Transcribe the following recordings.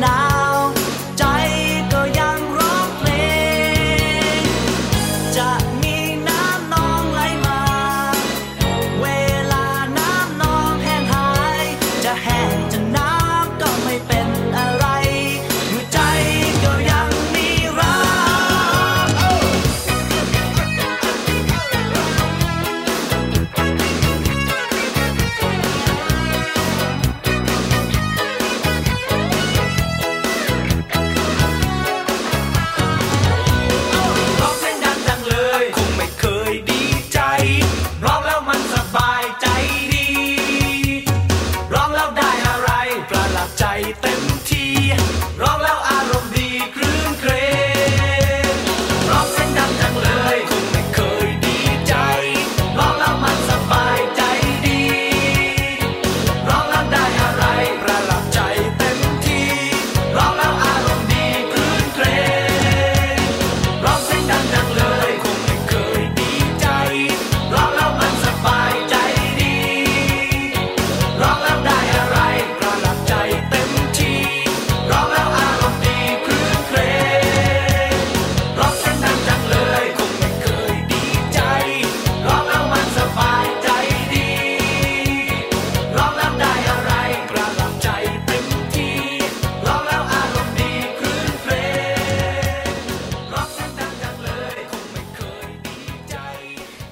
now.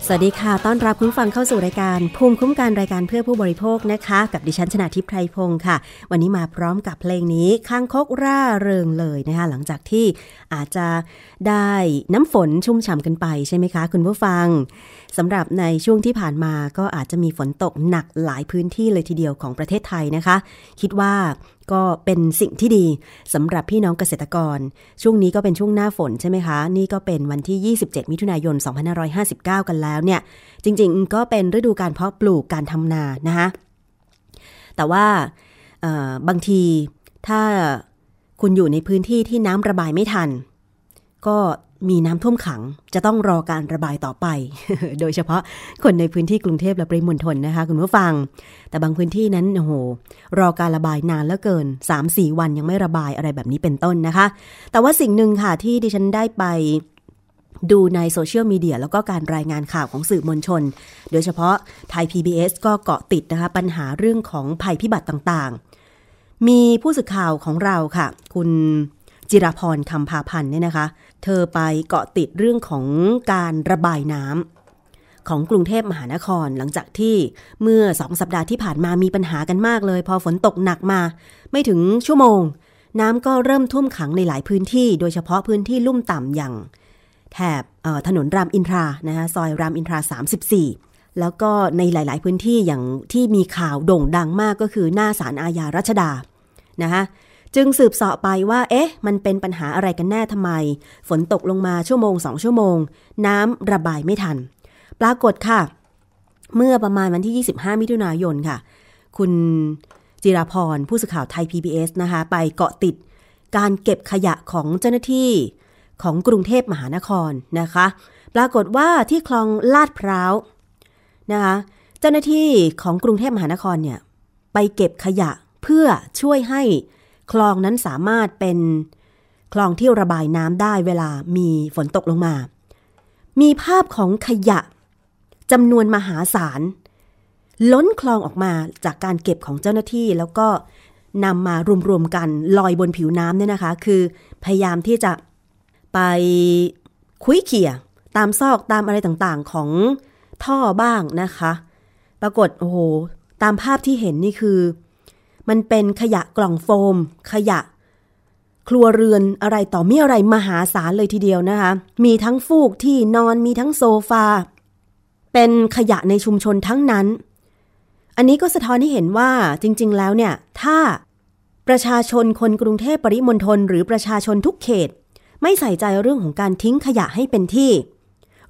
สวัสดีค่ะ ต้อนรับคุณฟังเข้าสู่รายการภูมิคุ้มกันรายการเพื่อผู้บริโภคนะคะ กับดิฉันชนะทิพไพรพงศ์ค่ะ วันนี้มาพร้อมกับเพลงนี้ข้างคกร่าเริงเลยนะคะ หลังจากที่อาจจะได้น้ำฝนชุ่มฉ่ำกันไปใช่ไหมคะ คุณผู้ฟังสำหรับในช่วงที่ผ่านมาก็อาจจะมีฝนตกหนักหลายพื้นที่เลยทีเดียวของประเทศไทยนะคะ คิดว่า ก็เป็นสิ่งที่ดีสำหรับพี่น้องเกษตรกร ช่วงนี้ก็เป็นช่วงหน้าฝนใช่ไหมคะ นี่ก็เป็นวันที่ 27 มิถุนายน 2559 กันแล้วเนี่ย จริงๆ ก็เป็นฤดูการเพาะปลูกการทำนานะคะแต่ว่าบางทีถ้าคุณอยู่ในพื้นที่ที่น้ำระบายไม่ทัน ก็ มีน้ำท่วมขังจะต้องรอการระบายต่อไป โดยเฉพาะคนในพื้นที่กรุงเทพและปริมณฑลนะคะ คุณผู้ฟัง แต่บางพื้นที่นั้นโอ้โหรอการระบายนานเหลือเกิน 3-4 วันยังไม่ระบายอะไรแบบนี้เป็นต้นนะคะ แต่ว่าสิ่งหนึ่งค่ะที่ดิฉันได้ไปดูในโซเชียลมีเดียแล้วก็การรายงานข่าวของสื่อมวลชน โดยเฉพาะไทย PBS ก็เกาะติดนะคะ ปัญหาเรื่องของภัยพิบัติต่างๆ มีผู้สื่อข่าวของเราค่ะ คุณ จิรพรคำพาพันธ์เนี่ยนะคะ เธอไปเกาะติดเรื่องของการระบายน้ำของกรุงเทพมหานครหลังจากที่เมื่อสองสัปดาห์ที่ผ่านมามีปัญหากันมากเลย พอฝนตกหนักมา ไม่ถึงชั่วโมง น้ำก็เริ่มท่วมขังในหลายพื้นที่ โดยเฉพาะพื้นที่ลุ่มต่ำอย่างแถบถนนรามอินทรานะคะซอยรามอินทรา 34แล้วก็ในหลาย ๆ พื้นที่อย่างที่มีข่าวโด่งดังมากก็คือหน้าศาลอาญารัชดานะคะ จึงสืบเสาะไปว่า เอ๊ะ มันเป็นปัญหาอะไรกันแน่ทำไม ฝนตกลงมาชั่วโมงสองชั่วโมง น้ำระบายไม่ทัน ปรากฏค่ะ เมื่อประมาณวันที่ 25 มิถุนายนค่ะ คุณจิราพรผู้สื่อข่าวไทย PBS นะคะ ไปเกาะติดการเก็บขยะของเจ้าหน้าที่ของกรุงเทพมหานครนะคะ ปรากฏว่าที่คลองลาดพร้าวนะคะ เจ้าหน้าที่ของกรุงเทพมหานครเนี่ยไปเก็บขยะเพื่อช่วยให้ คลองนั้นสามารถเป็นคลองที่ระบายน้ำได้เวลามีฝนตกลงมา มีภาพของขยะจำนวนมหาศาล ล้นคลองออกมาจากการเก็บของเจ้าหน้าที่ แล้วก็นำมารวมๆกันลอยบนผิวน้ำเนี่ยนะคะ คือพยายามที่จะไปคุยเขี่ยตามซอกตามอะไรต่างๆของท่อบ้างนะคะ ปรากฏโอ้โหตามภาพที่เห็นนี่คือ มันเป็นขยะกล่องโฟม ขยะ ครัวเรือนอะไรต่อมีอะไรมหาศาลเลยทีเดียวนะคะ มีทั้งฟูกที่นอนมีทั้งโซฟา เป็นขยะในชุมชนทั้งนั้น อันนี้ก็สะท้อนให้เห็นว่าจริง ๆ แล้วเนี่ย ถ้าประชาชนคนกรุงเทพปริมณฑลหรือประชาชนทุกเขต ไม่ใส่ใจเรื่องของการทิ้งขยะให้เป็นที่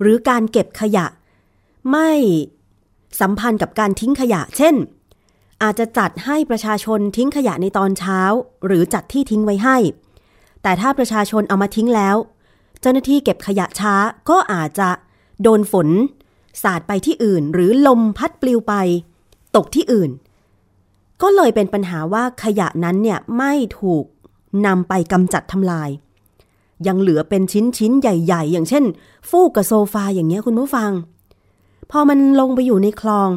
หรือการเก็บขยะ ไม่สัมพันธ์กับการทิ้งขยะ เช่น อาจจะจัดให้ประชาชนทิ้งขยะในตอนเช้า หรือจัดที่ทิ้งไว้ให้ แต่ถ้าประชาชนเอามาทิ้งแล้ว เจ้าหน้าที่เก็บขยะช้าก็อาจจะโดนฝน สาดไปที่อื่น หรือลมพัดปลิวไป ตกที่อื่น ก็เลยเป็นปัญหาว่าขยะนั้นเนี่ยไม่ถูกนำไปกำจัดทำลาย ยังเหลือเป็นชิ้นชิ้นใหญ่ ๆ อย่างเช่น ฟูกกับโซฟาอย่างเงี้ยคุณผู้ฟัง พอมันลงไปอยู่ในคลอง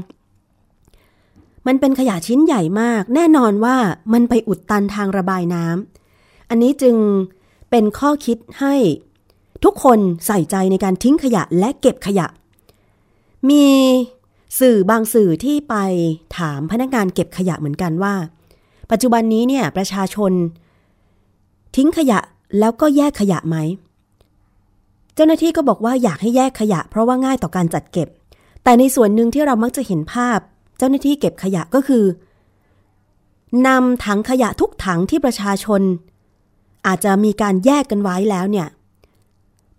มันเป็นขยะชิ้นใหญ่มาก แน่นอนว่ามันไปอุดตันทางระบายน้ำอันนี้จึงเป็นข้อคิดให้ทุกคนใส่ใจในการทิ้งขยะและเก็บขยะ มีสื่อบางสื่อที่ไปถามพนักงานเก็บขยะเหมือนกันว่า ปัจจุบันนี้เนี่ยประชาชน ทิ้งขยะแล้วก็แยกขยะไหม เจ้าหน้าที่ก็บอกว่าอยากให้แยกขยะ เพราะว่าง่ายต่อการจัดเก็บ แต่ในส่วนหนึ่งที่เรามักจะเห็นภาพ เจ้าหน้าที่เก็บขยะก็คือนำถังขยะทุกถังที่ประชาชน อาจจะมีการแยกกันไว้แล้วเนี่ย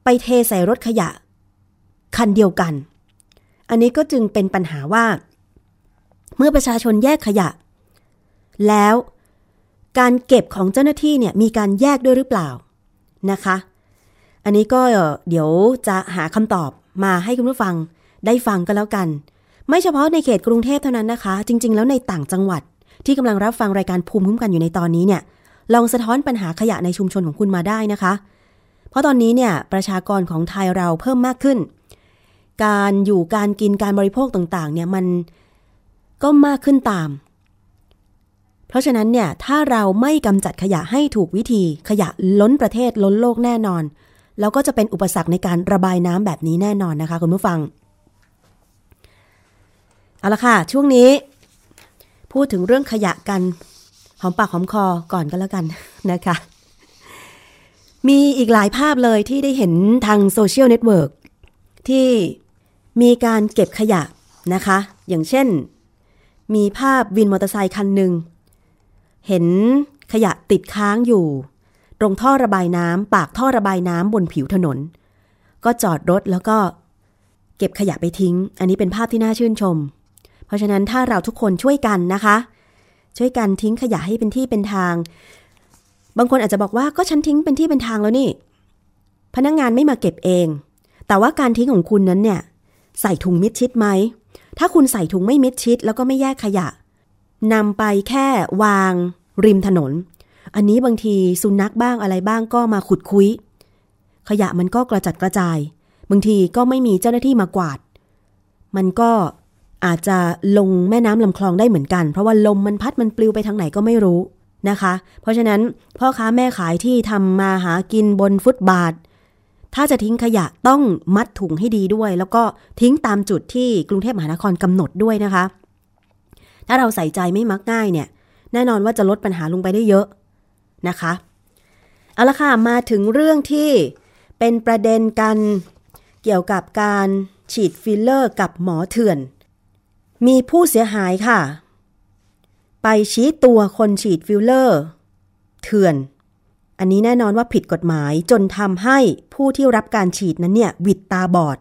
ไปเทใส่รถขยะ คันเดียวกัน อันนี้ก็จึงเป็นปัญหาว่า เมื่อประชาชนแยกขยะ แล้วการเก็บของเจ้าหน้าที่เนี่ยมีการแยกด้วยหรือเปล่านะคะ อันนี้ก็เดี๋ยวจะหาคำตอบมาให้คุณผู้ฟังได้ฟังก็แล้วกัน ไม่เฉพาะในเขตกรุงเทพเท่านั้นนะคะ จริง ๆ แล้วในต่างจังหวัด ที่กำลังรับฟังรายการภูมิคุ้มกันอยู่ในตอนนี้เนี่ย ลองสะท้อนปัญหาขยะในชุมชนของคุณมาได้นะคะ เพราะตอนนี้เนี่ยประชากรของไทยเราเพิ่มมากขึ้น การอยู่การกินการบริโภคต่างๆ เนี่ยมันก็มากขึ้นตาม เพราะฉะนั้นเนี่ยถ้าเราไม่กำจัดขยะให้ถูกวิธีขยะล้นประเทศล้นโลกแน่นอน แล้วก็จะเป็นอุปสรรคในการระบายน้ำแบบนี้แน่นอนนะคะคุณผู้ฟัง เอาละค่ะ ช่วงนี้ พูดถึงเรื่องขยะกัน หอมปากหอมคอก่อนก็แล้วกันนะคะ มีอีกหลายภาพเลยที่ได้เห็นทางโซเชียลเน็ตเวิร์กที่มีการเก็บขยะนะคะ อย่างเช่น มีภาพวินมอเตอร์ไซค์คันหนึ่ง เห็นขยะติดค้างอยู่ ตรงท่อระบายน้ำปากท่อระบายน้ำบนผิวถนน ก็จอดรถแล้วก็เก็บขยะไปทิ้ง อันนี้เป็นภาพที่น่าชื่นชม เพราะฉะนั้นถ้าเราทุกคนช่วยกันนะคะ ช่วยกันทิ้งขยะให้เป็นที่เป็นทาง บางคนอาจจะบอกว่าก็ฉันทิ้งเป็นที่เป็นทางแล้วนี่ พนักงงานไม่มาเก็บเอง แต่ว่าการทิ้งของคุณนั้นเนี่ยใส่ถุงมิดชิดไหม ถ้าคุณใส่ถุงไม่มิดชิด แล้วก็ไม่แยกขยะนำไปแค่วางริมถนน อันนี้บางทีสุนัขบ้างอะไรบ้างก็มาขุดคุย ขยะมันก็กระจัดกระจาย บางทีก็ไม่มีเจ้าหน้าที่มากวาด มันก็ อาจจะลงแม่น้ำลำคลองได้เหมือนกัน เพราะว่าลมมันพัดมันปลิวไปทางไหนก็ไม่รู้นะคะ เพราะฉะนั้นพ่อค้าแม่ขายที่ทำมาหากินบนฟุตบาท ถ้าจะทิ้งขยะต้องมัดถุงให้ดีด้วย แล้วก็ทิ้งตามจุดที่กรุงเทพมหานครกำหนดด้วยนะคะ ถ้าเราใส่ใจไม่มักง่ายเนี่ย แน่นอนว่าจะลดปัญหาลงไปได้เยอะนะคะ เอาละค่ะ มาถึงเรื่องที่เป็นประเด็นกันเกี่ยวกับการฉีดฟิลเลอร์กับหมอเถื่อน มีผู้เสียหายค่ะ ไปชี้ตัวคนฉีดฟิลเลอร์ เถื่อน อันนี้แน่นอนว่าผิดกฎหมายจนทำให้ผู้ที่รับการฉีดนั้นเนี่ยหวิดตาบอด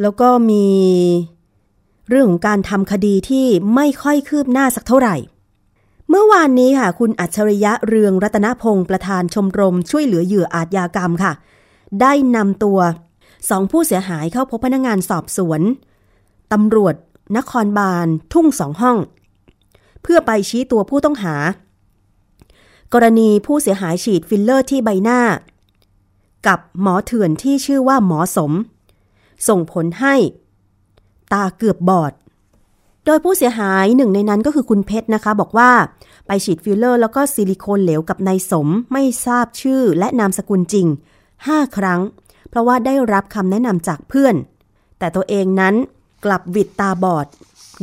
แล้วก็มีเรื่องของการทำคดีที่ไม่ค่อยคืบหน้าสักเท่าไหร่ เมื่อวานนี้ค่ะ คุณอัจฉริยะเรืองรัตนพงศ์ประธานชมรม ช่วยเหลือเหยื่ออาชญากรรมค่ะ ได้นำตัวสองผู้เสียหายเข้าพบพนักงานสอบสวนตำรวจ นครบาลทุ่งสองห้อง เพื่อไปชี้ตัวผู้ต้องหา กรณีผู้เสียหายฉีดฟิลเลอร์ที่ใบหน้า กับหมอเถื่อนที่ชื่อว่าหมอสม ส่งผลให้ ตาเกือบบอด โดยผู้เสียหายหนึ่งในนั้นก็คือคุณเพชรนะคะ บอกว่าไปฉีดฟิลเลอร์ แล้วก็ซิลิโคนเหลวกับนายสมไม่ทราบชื่อและนามสกุลจริง 5 ครั้ง เพราะว่าได้รับคำแนะนำจากเพื่อน แต่ตัวเองนั้น กลับวิดตาบอด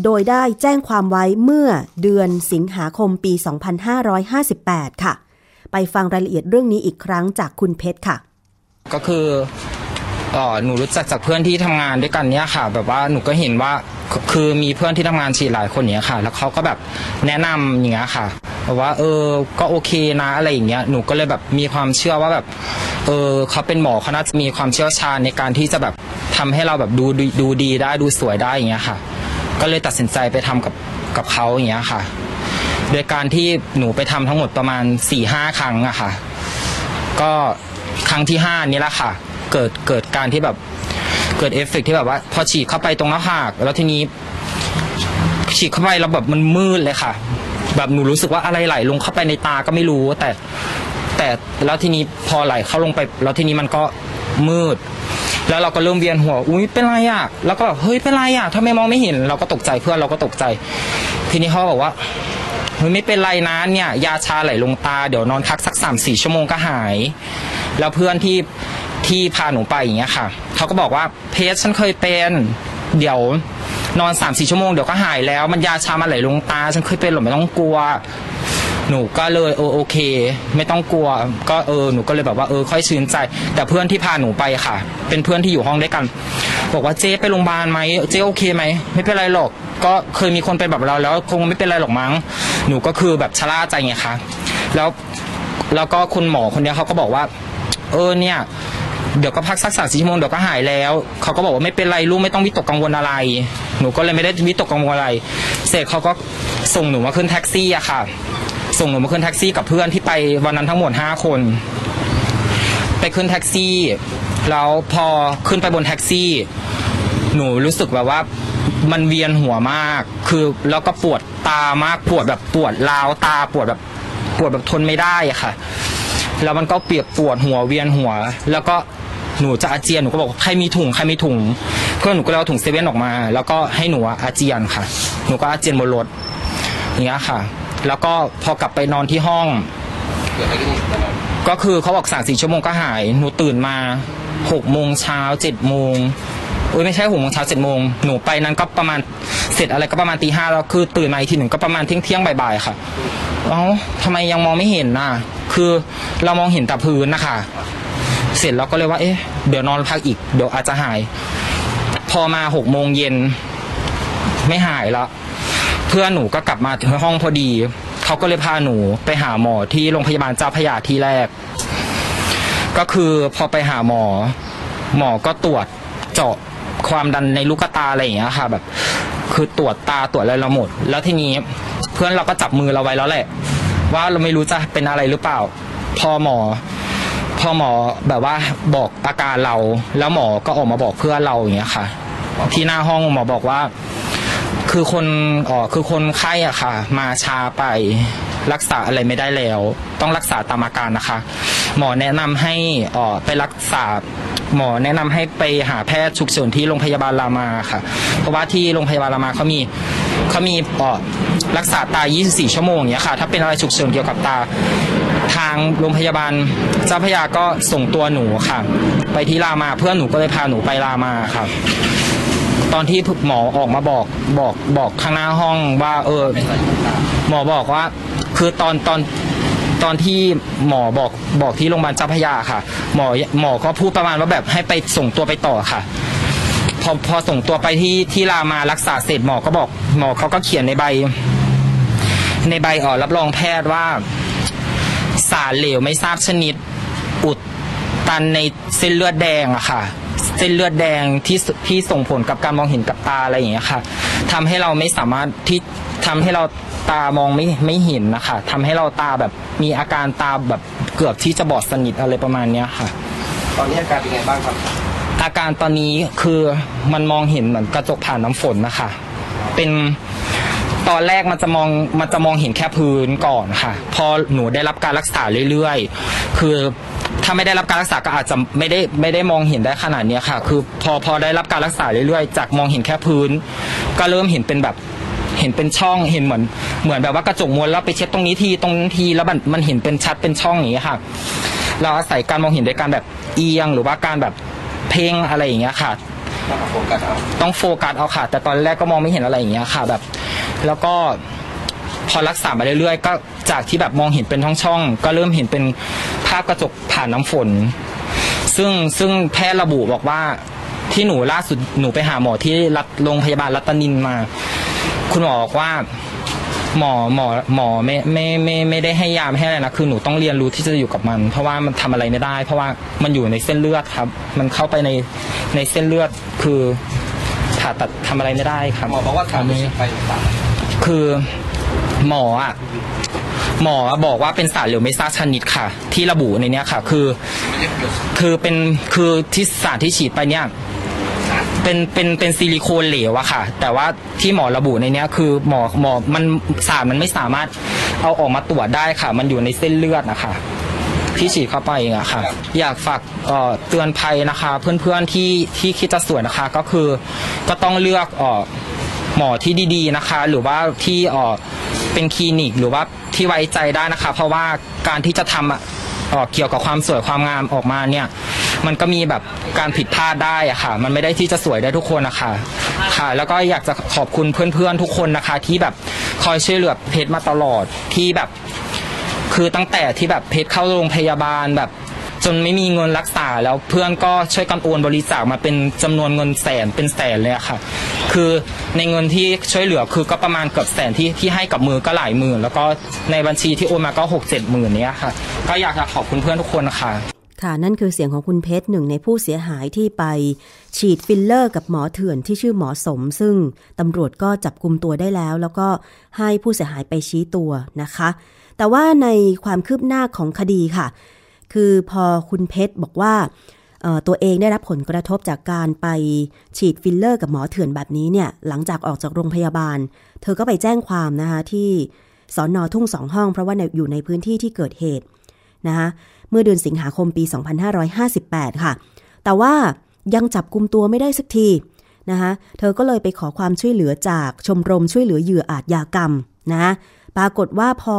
โดยได้แจ้งความไว้เมื่อเดือนสิงหาคมปี 2558 ค่ะ ไปฟังรายละเอียดเรื่องนี้อีกครั้งจากคุณเพชรค่ะ ก็คือ เออหนูรู้จักจากเพื่อนที่ทำงานด้วยกันเนี่ยค่ะ แบบว่าหนูก็เห็นว่าคือมีเพื่อนที่ทำงานฉีดหลายคนเนี้ยค่ะ แล้วเขาก็แบบแนะนำอย่างเงี้ยค่ะแบบว่าเออก็โอเคนะอะไรอย่างเงี้ยหนูก็เลยแบบมีความเชื่อว่าแบบเออเขาเป็นหมอเขาน่าจะมีความเชี่ยวชาญในการที่จะแบบทำให้เราแบบดูดูดูดีได้ดูสวยได้อย่างเงี้ยค่ะ ก็เลยตัดสินใจไปทำกับกับเขาอย่างเงี้ยค่ะ โดยการที่หนูไปทำทั้งหมดประมาณ4ี่ห้าครั้งอะค่ะ ก็ครั้งที่ห้านี้แหละค่ะ เกิดเกิดการที่แบบเกิดเอฟเฟกต์ที่แบบว่า พอฉีดเข้าไปตรงหน้าผากแล้วทีนี้ฉีดเข้าไปแล้วแบบมันมืดเลยค่ะ แบบหนูรู้สึกว่าอะไรไหลลงเข้าไปในตาก็ไม่รู้ แต่ แต่แล้วทีนี้พอไหลเข้าลงไป แล้วทีนี้มันก็มืด แล้วเราก็เริ่มเวียนหัวอุ้ยเป็นไรอะแล้วก็แบบเฮ้ยเป็นไรอะทำไมมองไม่เห็น เราก็ตกใจเพื่อนเราก็ตกใจ ทีนี้เขาบอกว่าเฮ้ยไม่เป็นไรนะเนี่ย ยาชาไหลลงตาเดี๋ยวนอนพักสักสามสี่ชั่วโมงก็หาย แล้วเพื่อนที่ ที่พาหนูไปอย่างเงี้ยค่ะ เขาก็บอกว่าเพจฉันเคยเป็น เดี๋ยวนอนสามสี่ชั่วโมงเดี๋ยวก็หายแล้ว มันยาชามาไหลลงตา ฉันเคยเป็นหรอไม่ต้องกลัว หนูก็เลยเออโอเค ไม่ต้องกลัว ก็เออหนูก็เลยแบบว่าเออค่อยชื่นใจ แต่เพื่อนที่พาหนูไปค่ะ เป็นเพื่อนที่อยู่ห้องด้วยกัน บอกว่าเจ๊ไปโรงพยาบาลไหมเจ๊โอเคไหมไม่เป็นไรหรอก ก็เคยมีคนเป็นแบบเราแล้วคงไม่เป็นไรหรอกมั้ง หนูก็คือแบบชะล่าใจไงคะแล้วแล้วก็คุณหมอคนเนี้ยเขาก็บอกว่า เออเนี่ย เดี๋ยวก็พักสักสามสี่ชั่วโมงเดี๋ยวก็หายแล้วเขาก็บอกว่าไม่เป็นไรลูกไม่ต้องวิตกกังวลอะไร หนูก็เลยไม่ได้วิตกกังวลอะไร เสร็จเขาก็ส่งหนูมาขึ้นแท็กซี่อะค่ะ ส่งหนูมาขึ้นแท็กซี่กับเพื่อนที่ไปวันนั้นทั้งหมดห้าคน ไปขึ้นแท็กซี่แล้วพอขึ้นไปบนแท็กซี่ หนูรู้สึกแบบว่ามันเวียนหัวมาก คือแล้วก็ปวดตามากปวดแบบปวดราวตาปวดแบบปวดแบบทนไม่ได้อะค่ะ แล้วมันก็เปียกปวดหัวเวียนหัว แล้วก็ หนูจะอาเจียนหนูก็บอกว่าใครมีถุงใครมีถุง เพื่อนหนูก็เลยเอาถุงเซเว่นออกมา แล้วก็ให้หนูอาเจียนค่ะ หนูก็อาเจียนบนรถอย่างเงี้ยค่ะ แล้วก็พอกลับไปนอนที่ห้อง ก็คือเขาบอกสามสี่ชั่วโมงก็หาย หนูตื่นมาหกโมงเช้าเจ็ดโมงเอ้ยไม่ใช่หกโมงเช้าเจ็ดโมงหนูไปนั้นก็ประมาณเสร็จอะไรก็ประมาณตีห้าแล้วคือตื่นมาอีกทีหนึ่งก็ประมาณเที่ยงเที่ยงบ่ายๆค่ะเอ้าทำไมยังมองไม่เห็นน่ะ คือเรามองเห็นแต่พื้นนะคะ เสร็จเราก็เลยว่า เอ๊ะ เดี๋ยวนอนพักอีก เดี๋ยวอาจจะหาย พอมาหกโมงเย็นไม่หายล้วเพื่อนหนูก็กลับมาถึงห้องพอดี เขาก็เลยพาหนูไปหาหมอที่โรงพยาบาลเจ้าพระยาที่แรก ก็คือพอไปหาหมอ หมอก็ตรวจเจาะความดันในลูกตาอะไรอย่างเงี้ยค่ะ แบบ คือตรวจตาตรวจอะไรเราหมด แล้วทีนี้เพื่อนเราก็จับมือเราไว้แล้วแหละ ว่าเราไม่รู้จะเป็นอะไรหรือเปล่า พอหมอ พอหมอแบบว่าบอกอาการเรา แล้วหมอก็ออกมาบอกเพื่อนเราอย่างเงี้ยค่ะ ที่หน้าห้องหมอบอกว่า คือคนอ๋อคือคนไข้อะค่ะ มาช้าไปรักษาอะไรไม่ได้แล้ว ต้องรักษาตามอาการนะคะ หมอแนะนำให้อ๋อไปรักษาหมอแนะนำให้ไปหาแพทย์ฉุกเฉินที่โรงพยาบาลรามาค่ะ เพราะว่าที่โรงพยาบาลรามาเขามีเขามีอ๋อรักษาตา 24 ชั่วโมงอย่างเงี้ยค่ะ ถ้าเป็นอะไรฉุกเฉินเกี่ยวกับตา ทางโรงพยาบาลเจ้าพระยาก็ส่งตัวหนูค่ะ ไปที่รามาเพื่อนหนูก็เลยพาหนูไปรามาค่ะตอนที่หมอออกมาบอกบอกบอกข้างหน้าห้องว่า เออ หมอบอกว่า คือตอนตอนตอนที่หมอบอกบอกที่โรงพยาบาลเจ้าพยาค่ะ หมอหมอก็พูดประมาณว่าแบบให้ไปส่งตัวไปต่อค่ะ พอพอส่งตัวไปที่ที่รามารักษาเสร็จหมอก็บอก หมอเขาก็เขียนในใบ ในใบออรับรองแพทย์ว่า สารเหลวไม่ทราบชนิด อุดตันในเส้นเลือดแดงอะค่ะ เส้นเลือดแดงที่สที่ส่งผลกับการมองเห็นกับตาอะไรอย่างเงี้ยค่ะทำให้เราไม่สามารถที่ทำให้เราตามองไม่ไม่เห็นนะคะทำให้เราตาแบบมีอาการตาแบบเกือบที่จะบอดสนิทอะไรประมาณเนี้ยค่ะ ตอนนี้อาการเป็นไงบ้างครับ อาการตอนนี้คือมันมองเห็นเหมือนกระจกผ่านน้ำฝนนะคะ เป็น ตอนแรกมันจะมองมันจะมองเห็นแค่พื้นก่อนค่ะ พอหนูได้รับการรักษาเรื่อยๆ คือถ้าไม่ได้รับการรักษาก็อาจจะไม่ได้ไม่ได้มองเห็นได้ขนาดนี้ค่ะ คือพอพอได้รับการรักษาเรื่อยๆ จากมองเห็นแค่พื้น ก็เริ่มเห็นเป็นแบบเห็นเป็นช่องเห็นเหมือนเหมือนแบบว่ากระจกมวนแล้วไปเช็ดตรงนี้ทีตรงนี้ทีแล้วมันมันเห็นเป็นชัดเป็นช่องอย่างเงี้ยค่ะ เราอาศัยการมองเห็นด้วยการแบบเอียงหรือว่าการแบบเพ่งอะไรอย่างเงี้ยค่ะ โฟกัสเอาต้องโฟกัสเอาค่ะ แต่ตอนแรกก็มองไม่เห็นอะไรอย่างเงี้ยค่ะแบบ แล้วก็พอรักษามาเรื่อยๆ ก็จากที่แบบมองเห็นเป็นช่องๆก็เริ่มเห็นเป็นภาพกระจกผ่านน้ำฝน ซึ่งซึ่งแพทย์ระบุบอกว่าที่หนูล่าสุดหนูไปหาหมอที่รัฐโรงพยาบาลรัตนินมา คุณหมอบอกว่า หมอหมอหมอไม่ไม่ไม่ไม่ได้ให้ยาไม่ให้อะไรนะคือหนูต้องเรียนรู้ที่จะอยู่กับมัน เพราะว่ามันทำอะไรไม่ได้ เพราะว่ามันอยู่ในเส้นเลือดครับ มันเข้าไปในในเส้นเลือดคือผ่าตัดทำอะไรไม่ได้ครับหมอบอกว่าทำไปไปสามคือหมออะหมอบอกว่าเป็นสารเหลวไม่ทราบชนิดค่ะ ที่ระบุในเนี้ยค่ะ คือ คือเป็นคือที่สารที่ฉีดไปเนี่ย เป็นเป็นเป็นซิลิโคนเหลวอะค่ะ แต่ว่าที่หมอระบุในเนี้ยคือหมอหมอมันสารมันไม่สามารถเอาออกมาตรวจได้ค่ะ มันอยู่ในเส้นเลือดนะคะที่ฉีดเข้าไปอะค่ะ อยากฝากเตือนภัยนะคะ เพื่อนๆที่ที่คิดจะสวยนะคะก็คือก็ต้องเลือกหมอที่ดีๆนะคะ หรือว่าที่เป็นคลินิกหรือว่าที่ไว้ใจได้นะคะ เพราะว่าการที่จะทำเกี่ยวกับความสวยความงามออกมาเนี่ย มันก็มีแบบการผิดพลาดได้อะค่ะ มันไม่ได้ที่จะสวยได้ทุกคนนะคะค่ะ แล้วก็อยากจะขอบคุณเพื่อนๆทุกคนนะคะ ที่แบบคอยช่วยเหลือเพชรมาตลอดที่แบบ คือตั้งแต่ที่แบบเพชรเข้าโรงพยาบาลแบบจนไม่มีเงินรักษาแล้วเพื่อนก็ช่วยกันโอนบริจาคมาเป็นจำนวนเงินแสนเป็นแสนเลยค่ะ คือในเงินที่ช่วยเหลือคือก็ประมาณเกือบแสนที่ที่ให้กับมือก็หลายหมื่น แล้วก็ในบัญชีที่โอนมาก็หกเจ็ดหมื่นเนี้ยค่ะ ก็อยากจะขอบคุณเพื่อนทุกคนนะคะ ค่ะนั่นคือเสียงของคุณเพชรหนึ่งในผู้เสียหายที่ไป ฉีดฟิลเลอร์กับหมอเถื่อนที่ชื่อหมอสม ซึ่งตำรวจก็จับกลุ่มตัวได้แล้ว แล้วก็ให้ผู้เสียหายไปชี้ตัวนะคะ แต่ว่าในความคืบหน้าของคดีค่ะ คือพอคุณเพชรบอกว่าตัวเองได้รับผลกระทบจากการไปฉีดฟิลเลอร์กับหมอเถื่อนแบบนี้เนี่ยหลังจากออกจากโรงพยาบาล เธอก็ไปแจ้งความนะคะที่สอนอทุ่งสองห้อง เพราะว่าอยู่ในพื้นที่ที่เกิดเหตุนะคะ เมื่อเดือนสิงหาคมปี 2558 ค่ะ แต่ว่ายังจับกลุ่มตัวไม่ได้สักทีนะคะเธอก็เลยไปขอความช่วยเหลือจากชมรมช่วยเหลือเหยื่ออาชญากรรมนะปรากฏว่าพอ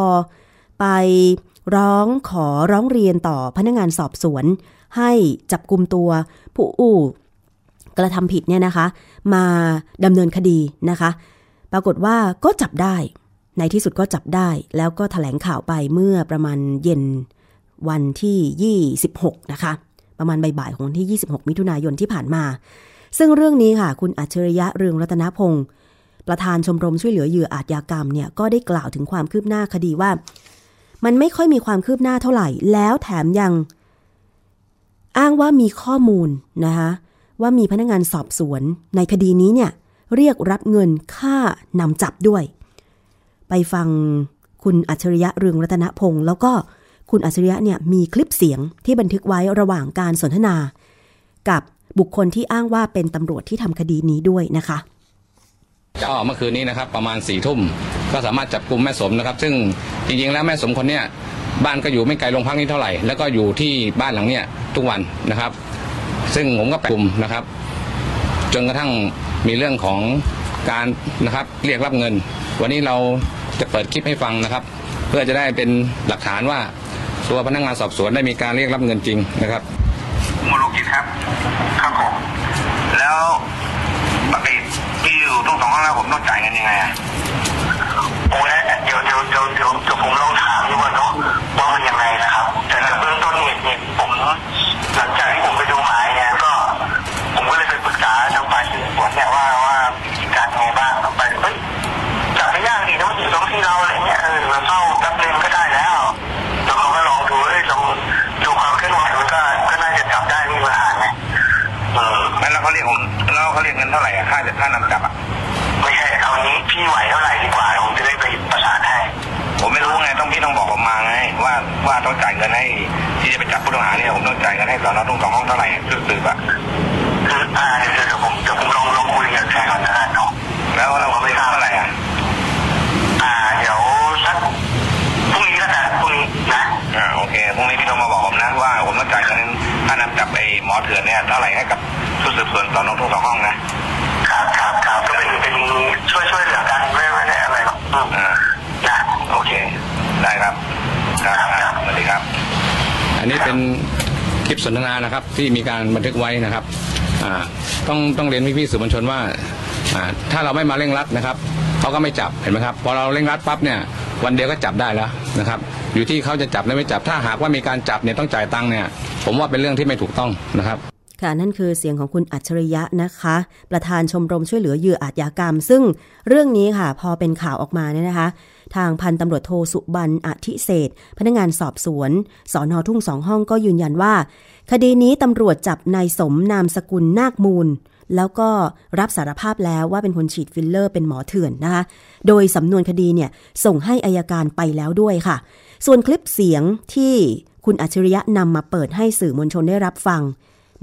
ไปร้องขอร้องเรียนต่อพนักงานสอบสวน ให้จับกลุ่มตัวผู้อู้กระทำผิดเนี่ยนะคะ มาดำเนินคดีนะคะ ปรากฏว่าก็จับได้ ในที่สุดก็จับได้ แล้วก็แถลงข่าวไปเมื่อประมาณเย็น วันที่ 26 นะคะ ประมาณบ่ายๆของวันที่ 26 มิถุนายนที่ผ่านมา ซึ่งเรื่องนี้ค่ะ คุณอัจฉริยะเรืองรัตนพงศ์ประธานชมรมช่วยเหลือเหยื่ออาชญากรรมเนี่ยก็ได้กล่าวถึงความคืบหน้าคดีว่า มันไม่ค่อยมีความคืบหน้าเท่าไหร่ แล้วแถมยัง อ้างว่ามีข้อมูลนะคะว่ามีพนักงานสอบสวนในคดีนี้เนี่ยเรียกรับเงินค่านำจับด้วย ไปฟังคุณอัจฉริยะเรืองรัตนพงศ์แล้วก็ คุณอัจฉริยะเนี่ยมีคลิปเสียงที่บันทึกไว้ระหว่างการสนทนา กับบุคคลที่อ้างว่าเป็นตำรวจที่ทำคดีนี้ด้วยนะคะก็เมื่อคืนนี้นะครับประมาณสี่ทุ่มก็สามารถจับกลุ่มแม่สมนะครับ ซึ่งจริงๆแล้วแม่สมคนเนี้ยบ้านก็อยู่ไม่ไกลโรงพักนี้เท่าไหร่ แล้วก็อยู่ที่บ้านหลังเนี้ยทุกวันนะครับ ซึ่งผมก็ไปกลุ่มนะครับ จนกระทั่งมีเรื่องของการนะครับเรียกรับเงิน วันนี้เราจะเปิดคลิปให้ฟังนะครับ เพื่อจะได้เป็นหลักฐานว่า ตัวพนักงานสอบสวนได้มีการเรียกรับเงินจริงนะครับโมโลกิจครับครับผมแล้วปกติพี่อยู่ตรงสองข้างแล้วผมต้องจ่ายเงินยังไงอะโอ้ยเดี๋ยวเดี๋ยวเดี๋ยวเดี๋ยวเดี๋ยวผมลองถามดูก่อนเนาะว่ามันยังไงนะครับ แต่แต่เบื้องต้นเนี่ยเนี่ยผมหลังจากที่ผมไป เท่าไหร่อะค่าค่านำจับอะไม่ใช่เอานี้พี่ไหวเท่าไหร่ดีกว่าผมจะได้ไปประสานให้ผมไม่รู้ไงต้องพี่ต้องบอกผมมาไงว่าว่าต้องจ่ายเงินให้ที่จะไปจับผู้ต้องหาเนี่ยผมต้องจ่ายเงินให้สอนอทุ่งสองห้องเท่าไหร่สืบสืบอะคืออ่าเดี๋ยวเดี๋ยวผมเดี๋ยวผมลองลองคุยกับแฟนก่อนนะเนาะแล้วเราไม่ทราบเท่าไหร่อะอ่าเดี๋ยวสักพรุ่งนี้แล้วกันพรุ่งนี้นะอ่าโอเคพรุ่งนี้พี่ต้องมาบอกผมนะว่าผมต้องจ่ายเงินค่านำจับไอ้หมอเถื่อนเนี่ยเท่าไหร่ให้กับชุดสืบสวนสอนอทุ่งสองห้องนะ ช่วยช่วยเหลือกันไม่ไม่ได้อะไรหรอกอืมอ่านะโอเค ได้ครับครับครับสวัสดีครับ อันนี้เป็นคลิปสนทนานะครับ ที่มีการบันทึกไว้นะครับอ่าต้องต้องเรียนพี่ๆสื่อมวลชนว่าอ่า ถ้าเราไม่มาเร่งรัดนะครับเขาก็ไม่จับเห็นไหมครับพอเราเร่งรัดปั๊บเนี่ย วันเดียวก็จับได้แล้วนะครับ อยู่ที่เขาจะจับหรือไม่จับถ้าหากว่ามีการจับเนี่ยต้องจ่ายตังค์เนี่ย ผมว่าเป็นเรื่องที่ไม่ถูกต้องนะครับ ค่ะนั่นคือเสียงของคุณอัจฉริยะนะคะ ประธานชมรมช่วยเหลือเหยื่ออาชญากรรม ซึ่งเรื่องนี้ค่ะ พอเป็นข่าวออกมาเนี่ยนะคะ ทางพันตำรวจโทสุบันอธิเศษพนักงานสอบสวนสอนอทุ่งสองห้องก็ยืนยันว่า คดีนี้ตำรวจจับนายสมนามสกุลนาคมูล แล้วก็รับสารภาพแล้วว่าเป็นคนฉีดฟิลเลอร์เป็นหมอเถื่อนนะคะ โดยสำนวนคดีเนี่ยส่งให้อายการไปแล้วด้วยค่ะ ส่วนคลิปเสียงที่คุณอัจฉริยะนำมาเปิดให้สื่อมวลชนได้รับฟัง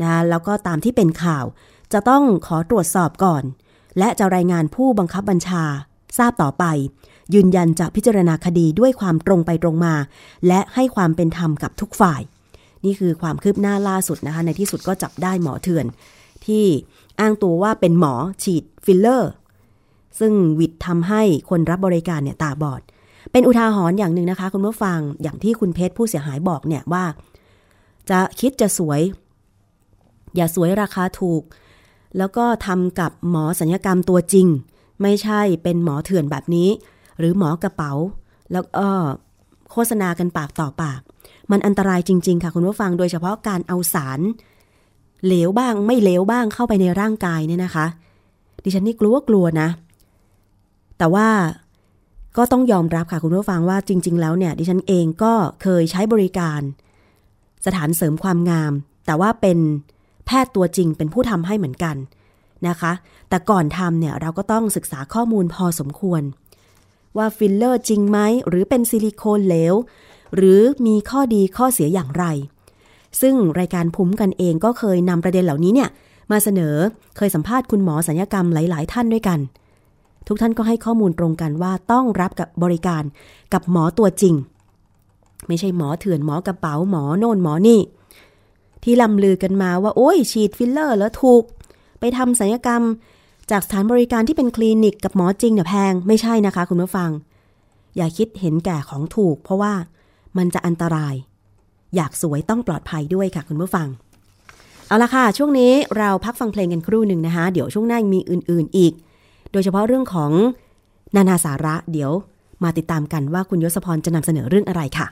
นะแล้วก็ตามที่เป็นข่าว จะต้องขอตรวจสอบก่อน และจะรายงานผู้บังคับบัญชา ทราบต่อไป ยืนยันจะพิจารณาคดีด้วยความตรงไปตรงมา และให้ความเป็นธรรมกับทุกฝ่าย นี่คือความคืบหน้าล่าสุดนะคะ ในที่สุดก็จับได้หมอเถื่อน ที่อ้างตัวว่าเป็นหมอฉีดฟิลเลอร์ ซึ่งหวิดทำให้คนรับบริการเนี่ยตาบอด เป็นอุทาหรณ์อย่างหนึ่งนะคะ คุณผู้ฟังอย่างที่คุณเพชรผู้เสียหายบอกเนี่ยว่า จะคิดจะสวย อย่าสวยราคาถูก แล้วก็ทำกับหมอศัลยกรรมตัวจริง ไม่ใช่เป็นหมอเถื่อนแบบนี้ หรือหมอกระเป๋า แล้วก็โฆษณากันปากต่อปาก มันอันตรายจริง ๆ ค่ะคุณผู้ฟังโดยเฉพาะการเอาสาร เหลวบ้างไม่เหลวบ้างเข้าไปในร่างกายเนี่ยนะคะ ดิฉันนี่กลัวกลัวนะ แต่ว่าก็ต้องยอมรับค่ะคุณผู้ฟังว่าจริง ๆ แล้วเนี่ยดิฉันเองก็เคยใช้บริการ สถานเสริมความงาม แต่ว่าเป็น แพทย์ตัวจริงเป็นผู้ทำให้เหมือนกันนะคะ แต่ก่อนทำเนี่ยเราก็ต้องศึกษาข้อมูลพอสมควร ว่าฟิลเลอร์จริงไหม หรือเป็นซิลิโคนเหลว หรือมีข้อดีข้อเสียอย่างไร ซึ่งรายการภูมิคุ้มกันเองก็เคยนำประเด็นเหล่านี้เนี่ยมาเสนอเคยสัมภาษณ์คุณหมอศัลยกรรมหลาย ๆ ท่านด้วยกัน ทุกท่านก็ให้ข้อมูลตรงกันว่าต้องรับกับบริการกับหมอตัวจริง ไม่ใช่หมอเถื่อนหมอกระเป๋าหมอโน่นหมอนี่ ที่ร่ำลือกันมาว่า โอ้ยฉีดฟิลเลอร์แล้วถูก ไปทำศัลยกรรมจากสถานบริการที่เป็นคลินิกกับหมอจริงเนี่ยแพงไม่ใช่นะคะ คุณผู้ฟัง อย่าคิดเห็นแก่ของถูก เพราะว่ามันจะอันตราย อยากสวยต้องปลอดภัยด้วยค่ะ คุณผู้ฟัง เอาละค่ะ ช่วงนี้เราพักฟังเพลงกันครู่หนึ่งนะคะ เดี๋ยวช่วงหน้ามีอื่น ๆ อีก โดยเฉพาะเรื่องของนานาสาระ เดี๋ยวมาติดตามกันว่าคุณยศพรจะนำเสนอเรื่องอะไรค่ะ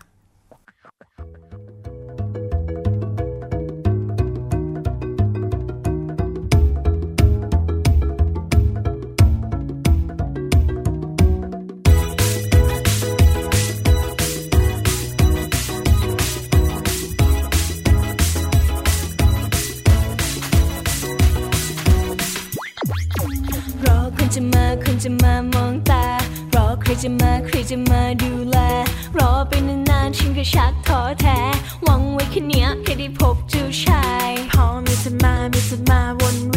จะมาใครจะมาดูแล รอไปนานๆฉันก็ชักท้อแท้หวังไว้แค่เนี้ยแค่ได้พบเจ้าชาย พอมีจะมามีจะมาวนเวียน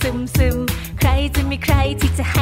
ซึมซึมใครจะมีใครที่จะให้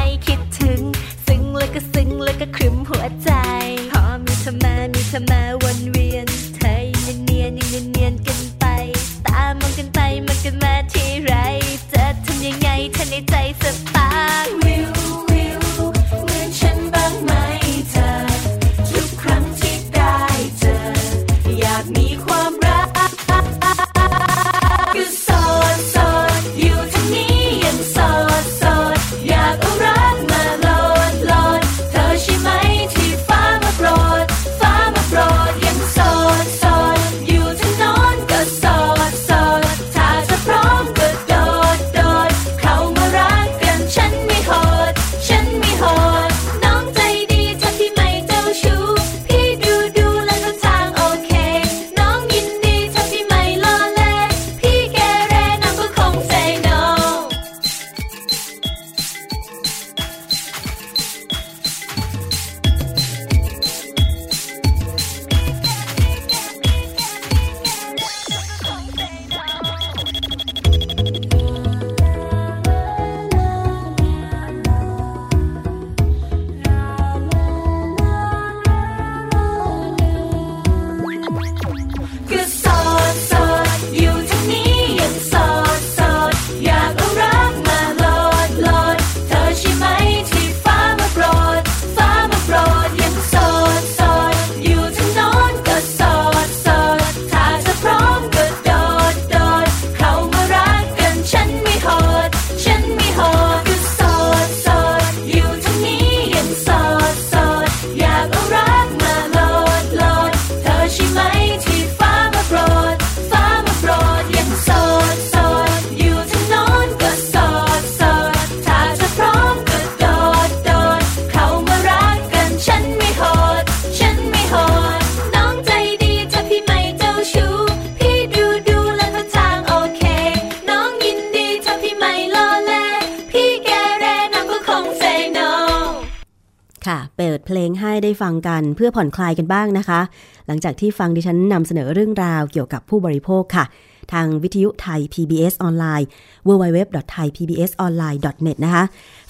กันเพื่อผ่อนคลายกันบ้างนะคะ หลังจากที่ฟังดิฉันนำเสนอเรื่องราวเกี่ยวกับผู้บริโภคค่ะ ทางวิทยุไทย PBS ออนไลน์ www.thaipbsonline.net นะคะ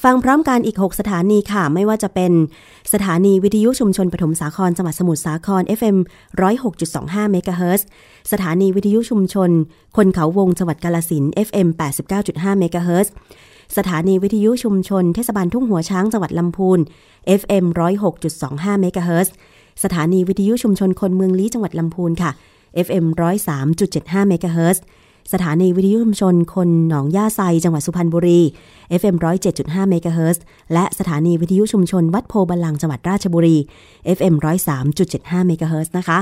ฟังพร้อมกันอีก 6 สถานีค่ะ ไม่ว่าจะเป็นสถานีวิทยุชุมชนปฐมสาครจังหวัดสมุทรสาคร FM 106.25เมกะเฮิรตซ์สถานีวิทยุชุมชน คนเขาวงจังหวัดกาลสิน FM 89.5เมกะเฮิรตซ์ สถานีวิทยุชุมชนเทศบาลทุ่งหัวช้างจังหวัดลำพูน FM 106.25เมกะเฮิรตซ์สถานีวิทยุชุมชนคนเมืองลี้จังหวัดลำพูนค่ะ FM 103.75เมกะเฮิรตซ์สถานีวิทยุชุมชนคนหนองหญ้าไซจังหวัดสุพรรณบุรี FM 107.5เมกะเฮิรตซ์และสถานีวิทยุชุมชนวัดโพธิ์บัลลังก์จังหวัดราชบุรี FM 103.75เมกะเฮิรตซ์นะคะ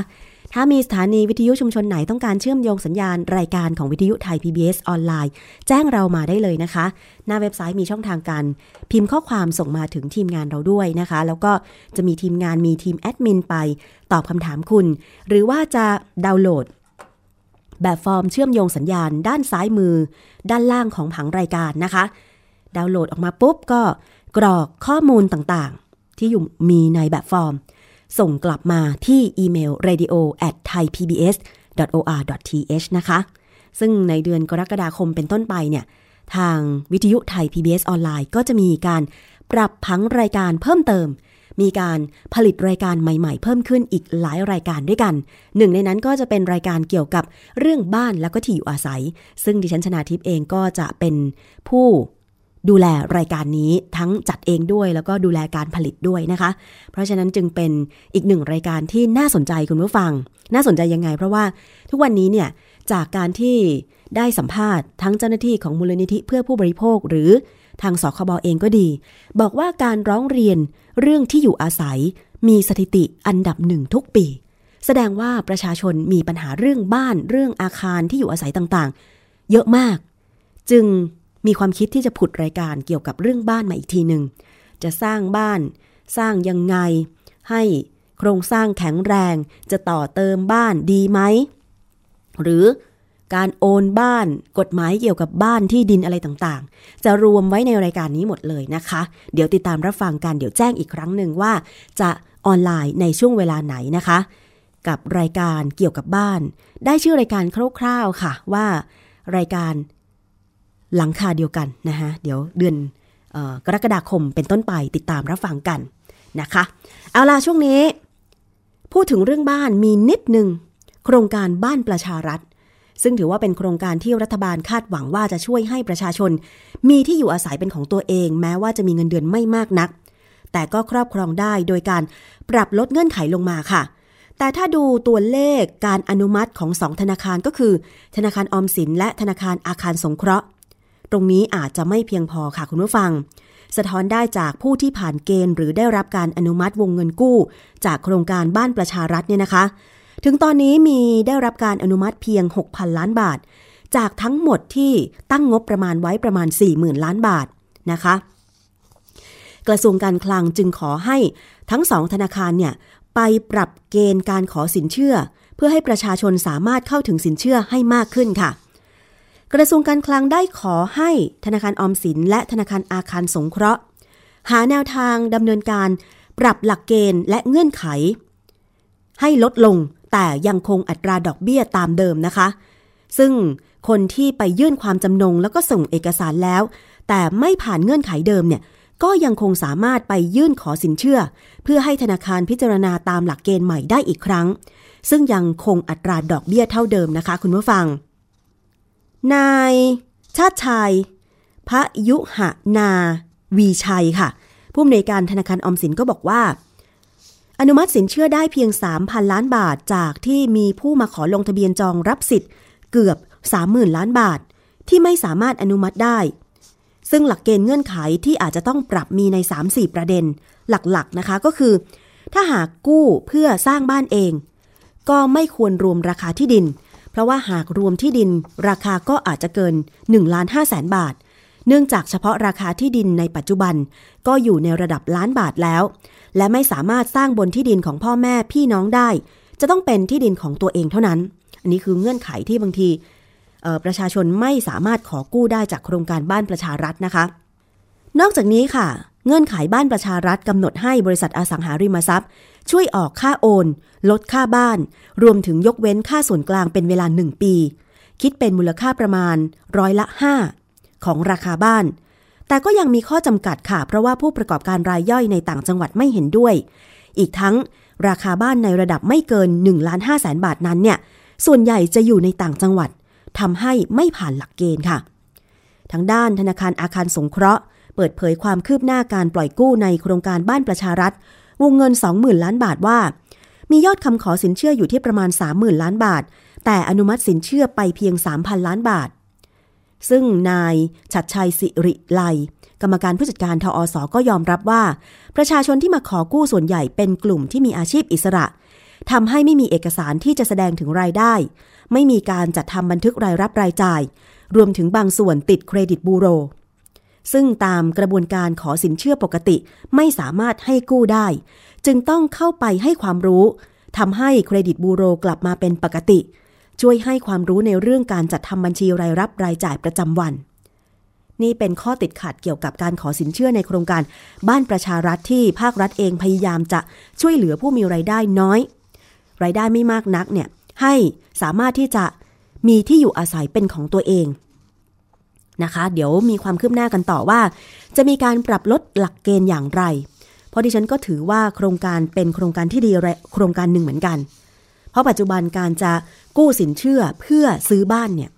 ถ้ามีสถานีวิทยุชุมชนไหนต้องการเชื่อมโยงสัญญาณรายการของวิทยุไทย PBS ออนไลน์ แจ้งเรามาได้เลยนะคะ หน้าเว็บไซต์มีช่องทางการ พิมพ์ข้อความส่งมาถึงทีมงานเราด้วยนะคะ แล้วก็จะมีทีมงานมีทีมแอดมินไปตอบคำถามคุณ หรือว่าจะดาวน์โหลด แบบฟอร์มเชื่อมโยงสัญญาณ ด้านซ้ายมือ ด้านล่างของผังรายการนะคะ ดาวน์โหลดออกมาปุ๊บก็กรอกข้อมูลต่างๆ ที่อยู่มีในแบบฟอร์ม ส่งกลับมาที่อีเมล radio at thaipbs or th นะคะ ซึ่งในเดือนกรกฎาคมเป็นต้นไปเนี่ย ทางวิทยุไทย PBS ออนไลน์ ก็จะมีการปรับผังรายการเพิ่มเติม มีการผลิตรายการใหม่ๆ เพิ่มขึ้นอีกหลายรายการด้วยกัน หนึ่งในนั้นก็จะเป็นรายการเกี่ยวกับเรื่องบ้านแล้วก็ที่อยู่อาศัย ซึ่งดิฉันชนาทิพย์เองก็จะเป็นผู้ ดูแลรายการนี้ทั้งจัดเองด้วย แล้วก็ดูแลการผลิตด้วยนะคะ เพราะฉะนั้นจึงเป็นอีกหนึ่งรายการที่น่าสนใจคุณผู้ฟัง น่าสนใจยังไง เพราะว่าทุกวันนี้เนี่ยจากการที่ได้สัมภาษณ์ทั้งเจ้าหน้าที่ของมูลนิธิเพื่อผู้บริโภคหรือทางสคบเองก็ดี บอกว่าการร้องเรียนเรื่องที่อยู่อาศัยมีสถิติอันดับหนึ่งทุกปี แสดงว่าประชาชนมีปัญหาเรื่องบ้านเรื่องอาคารที่อยู่อาศัยต่างๆ เยอะมาก จึง มีความคิดที่จะผุดรายการเกี่ยวกับเรื่องบ้านมาอีกทีหนึ่งจะสร้างบ้าน สร้างยังไง ให้โครงสร้างแข็งแรงจะต่อเติมบ้านดีไหม หรือการโอนบ้านกฎหมายเกี่ยวกับบ้านที่ดินอะไรต่างๆ จะรวมไว้ในรายการนี้หมดเลยนะคะ เดี๋ยวติดตามรับฟังกันเดี๋ยวแจ้งอีกครั้งหนึ่งว่า จะออนไลน์ในช่วงเวลาไหนนะคะ กับรายการเกี่ยวกับบ้าน ได้ชื่อรายการคร่าวๆค่ะว่า รายการ หลังคาเดียวกันนะคะเดี๋ยวเดือนออกรกฎาคมเป็นต้นไปติดตามรับฟังกันนะคะ เอาล่ะช่วงนี้ พูดถึงเรื่องบ้านมีนิดหนึ่งโครงการบ้านประชารัฐ ซึ่งถือว่าเป็นโครงการที่รัฐบาลคาดหวังว่าจะช่วยให้ประชาชน มีที่อยู่อาศัยเป็นของตัวเอง แม้ว่าจะมีเงินเดือนไม่มากนัก แต่ก็ครอบครองได้โดยการปรับลดเงื่อนไขลงมาค่ะแต่ถ้าดูตัวเลขการอนุมัติของสองธนาคารก็คือ ธนาคารออมสินและธนาคารอาคารสงเคราะห์ ตรงนี้อาจจะไม่เพียงพอค่ะคุณผู้ฟัง สะท้อนได้จากผู้ที่ผ่านเกณฑ์ หรือได้รับการอนุมัติวงเงินกู้ จากโครงการบ้านประชารัฐเนี่ยนะคะ ถึงตอนนี้มีได้รับการอนุมัติเพียง 6,000 ล้านบาท จากทั้งหมดที่ตั้งงบประมาณไว้ประมาณ 40,000 ล้านบาทนะคะกระทรวงการคลังจึงขอให้ทั้งสองธนาคารเนี่ยไปปรับเกณฑ์การขอสินเชื่อ เพื่อให้ประชาชนสามารถเข้าถึงสินเชื่อให้มากขึ้นค่ะ กระทรวงการคลังได้ขอให้ธนาคารออมสิน และธนาคารอาคารสงเคราะห์ หาแนวทางดำเนินการปรับหลักเกณฑ์และเงื่อนไข ให้ลดลงแต่ยังคงอัตราดอกเบี้ยตามเดิมนะคะ ซึ่งคนที่ไปยื่นความจำนงแล้วก็ส่งเอกสารแล้ว แต่ไม่ผ่านเงื่อนไขเดิมเนี่ยก็ยังคงสามารถไปยื่นขอสินเชื่อ เพื่อให้ธนาคารพิจารณาตามหลักเกณฑ์ใหม่ได้อีกครั้ง ซึ่งยังคงอัตราดอกเบี้ยเท่าเดิมนะคะ คุณผู้ฟัง นายชาติชายพระยุหนาวีชัยค่ะ ผู้อำนวยการธนาคารออมสินก็บอกว่า อนุมัติสินเชื่อได้เพียง 3,000 ล้านบาทจากที่มีผู้มาขอลงทะเบียนจองรับสิทธิ์เกือบ 30,000 ล้านบาท ที่ไม่สามารถอนุมัติได้ ซึ่งหลักเกณฑ์เงื่อนไขที่อาจจะต้องปรับมีใน 3-4 ประเด็น หลักๆนะคะก็คือ ถ้าหากกู้เพื่อสร้างบ้านเอง ก็ไม่ควรรวมราคาที่ดิน เพราะว่าหากรวมที่ดินราคาก็อาจจะเกิน1ล้าน5แสนบาท เนื่องจากเฉพาะราคาที่ดินในปัจจุบัน ก็อยู่ในระดับล้านบาทแล้ว และไม่สามารถสร้างบนที่ดินของพ่อแม่พี่น้องได้ จะต้องเป็นที่ดินของตัวเองเท่านั้น อันนี้คือเงื่อนไขที่บางทีประชาชนไม่สามารถขอกู้ได้จากโครงการบ้านประชารัฐนะคะ นอกจากนี้ค่ะ เงื่อนไขบ้านประชารัฐกำหนดให้บริษัทอสังหาริมทรัพย์ ช่วยออกค่าโอน ลดค่าบ้าน รวมถึงยกเว้นค่าส่วนกลางเป็นเวลา 1 ปี คิดเป็นมูลค่าประมาณร้อยละ 5 ของราคาบ้าน แต่ก็ยังมีข้อจำกัดค่ะ เพราะว่าผู้ประกอบการรายย่อยในต่างจังหวัดไม่เห็นด้วย อีกทั้งราคาบ้านในระดับไม่เกิน1ล้าน5แสนบาทนั้นเนี่ย ส่วนใหญ่จะอยู่ในต่างจังหวัดทำให้ไม่ผ่านหลักเกณฑ์ค่ะ ทางด้านธนาคารอาคารสงเคราะห์ เปิดเผยความคืบหน้าการปล่อยกู้ในโครงการบ้านประชารัฐ วงเงิน 20,000 ล้านบาทว่า มียอดคำขอสินเชื่ออยู่ที่ประมาณ 30,000 ล้านบาท แต่อนุมัติสินเชื่อไปเพียง 3,000 ล้านบาท ซึ่งนายชัดชัยสิริไลกรรมการผู้จัดการทออสก็ยอมรับว่า ประชาชนที่มาขอกู้ส่วนใหญ่เป็นกลุ่มที่มีอาชีพอิสระทำให้ไม่มีเอกสารที่จะแสดงถึงรายได้ ไม่มีการจัดทำบันทึกรายรับรายจ่าย รวมถึงบางส่วนติดเครดิตบูโร ซึ่งตามกระบวนการขอสินเชื่อปกติไม่สามารถให้กู้ได้ จึงต้องเข้าไปให้ความรู้ทำให้เครดิตบูโรกลับมาเป็นปกติ ช่วยให้ความรู้ในเรื่องการจัดทำบัญชีรายรับรายจ่ายประจำวัน นี่เป็นข้อติดขัดเกี่ยวกับการขอสินเชื่อในโครงการบ้านประชารัฐที่ภาครัฐเองพยายามจะช่วยเหลือผู้มีรายได้น้อย รายได้ไม่มากนักเนี่ยให้สามารถที่จะมีที่อยู่อาศัยเป็นของตัวเอง นะคะ เดี๋ยวมีความคืบหน้ากันต่อว่า จะมีการปรับลดหลักเกณฑ์อย่างไร เพราะดิฉันก็ถือว่าโครงการเป็นโครงการที่ดีโครงการหนึ่งเหมือนกัน เพราะปัจจุบันการจะกู้สินเชื่อเพื่อซื้อบ้านเนี่ย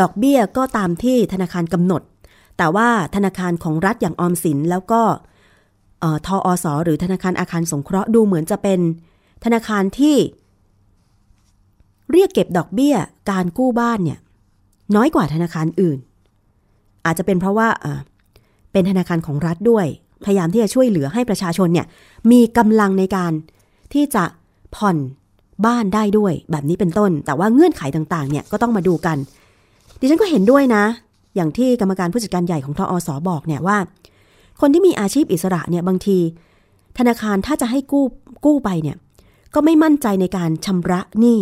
ดอกเบี้ยก็ตามที่ธนาคารกำหนด แต่ว่าธนาคารของรัฐอย่างออมสินแล้วก็ทออสหรือธนาคารอาคารสงเคราะห์ดูเหมือนจะเป็นธนาคารที่ เรียกเก็บดอกเบี้ยการกู้บ้านเนี่ยน้อยกว่าธนาคารอื่น อาจจะเป็นเพราะว่าเป็นธนาคารของรัฐด้วย พยายามที่จะช่วยเหลือให้ประชาชนเนี่ยมีกำลังในการที่จะผ่อนบ้านได้ด้วยแบบนี้เป็นต้น แต่ว่าเงื่อนไขต่างๆเนี่ยก็ต้องมาดูกัน ดิฉันก็เห็นด้วยนะ อย่างที่กรรมการผู้จัดการใหญ่ของทออสอบอกเนี่ยว่า คนที่มีอาชีพอิสระเนี่ยบางที ธนาคารถ้าจะให้กู้กู้ไปเนี่ยก็ไม่มั่นใจในการชำระหนี้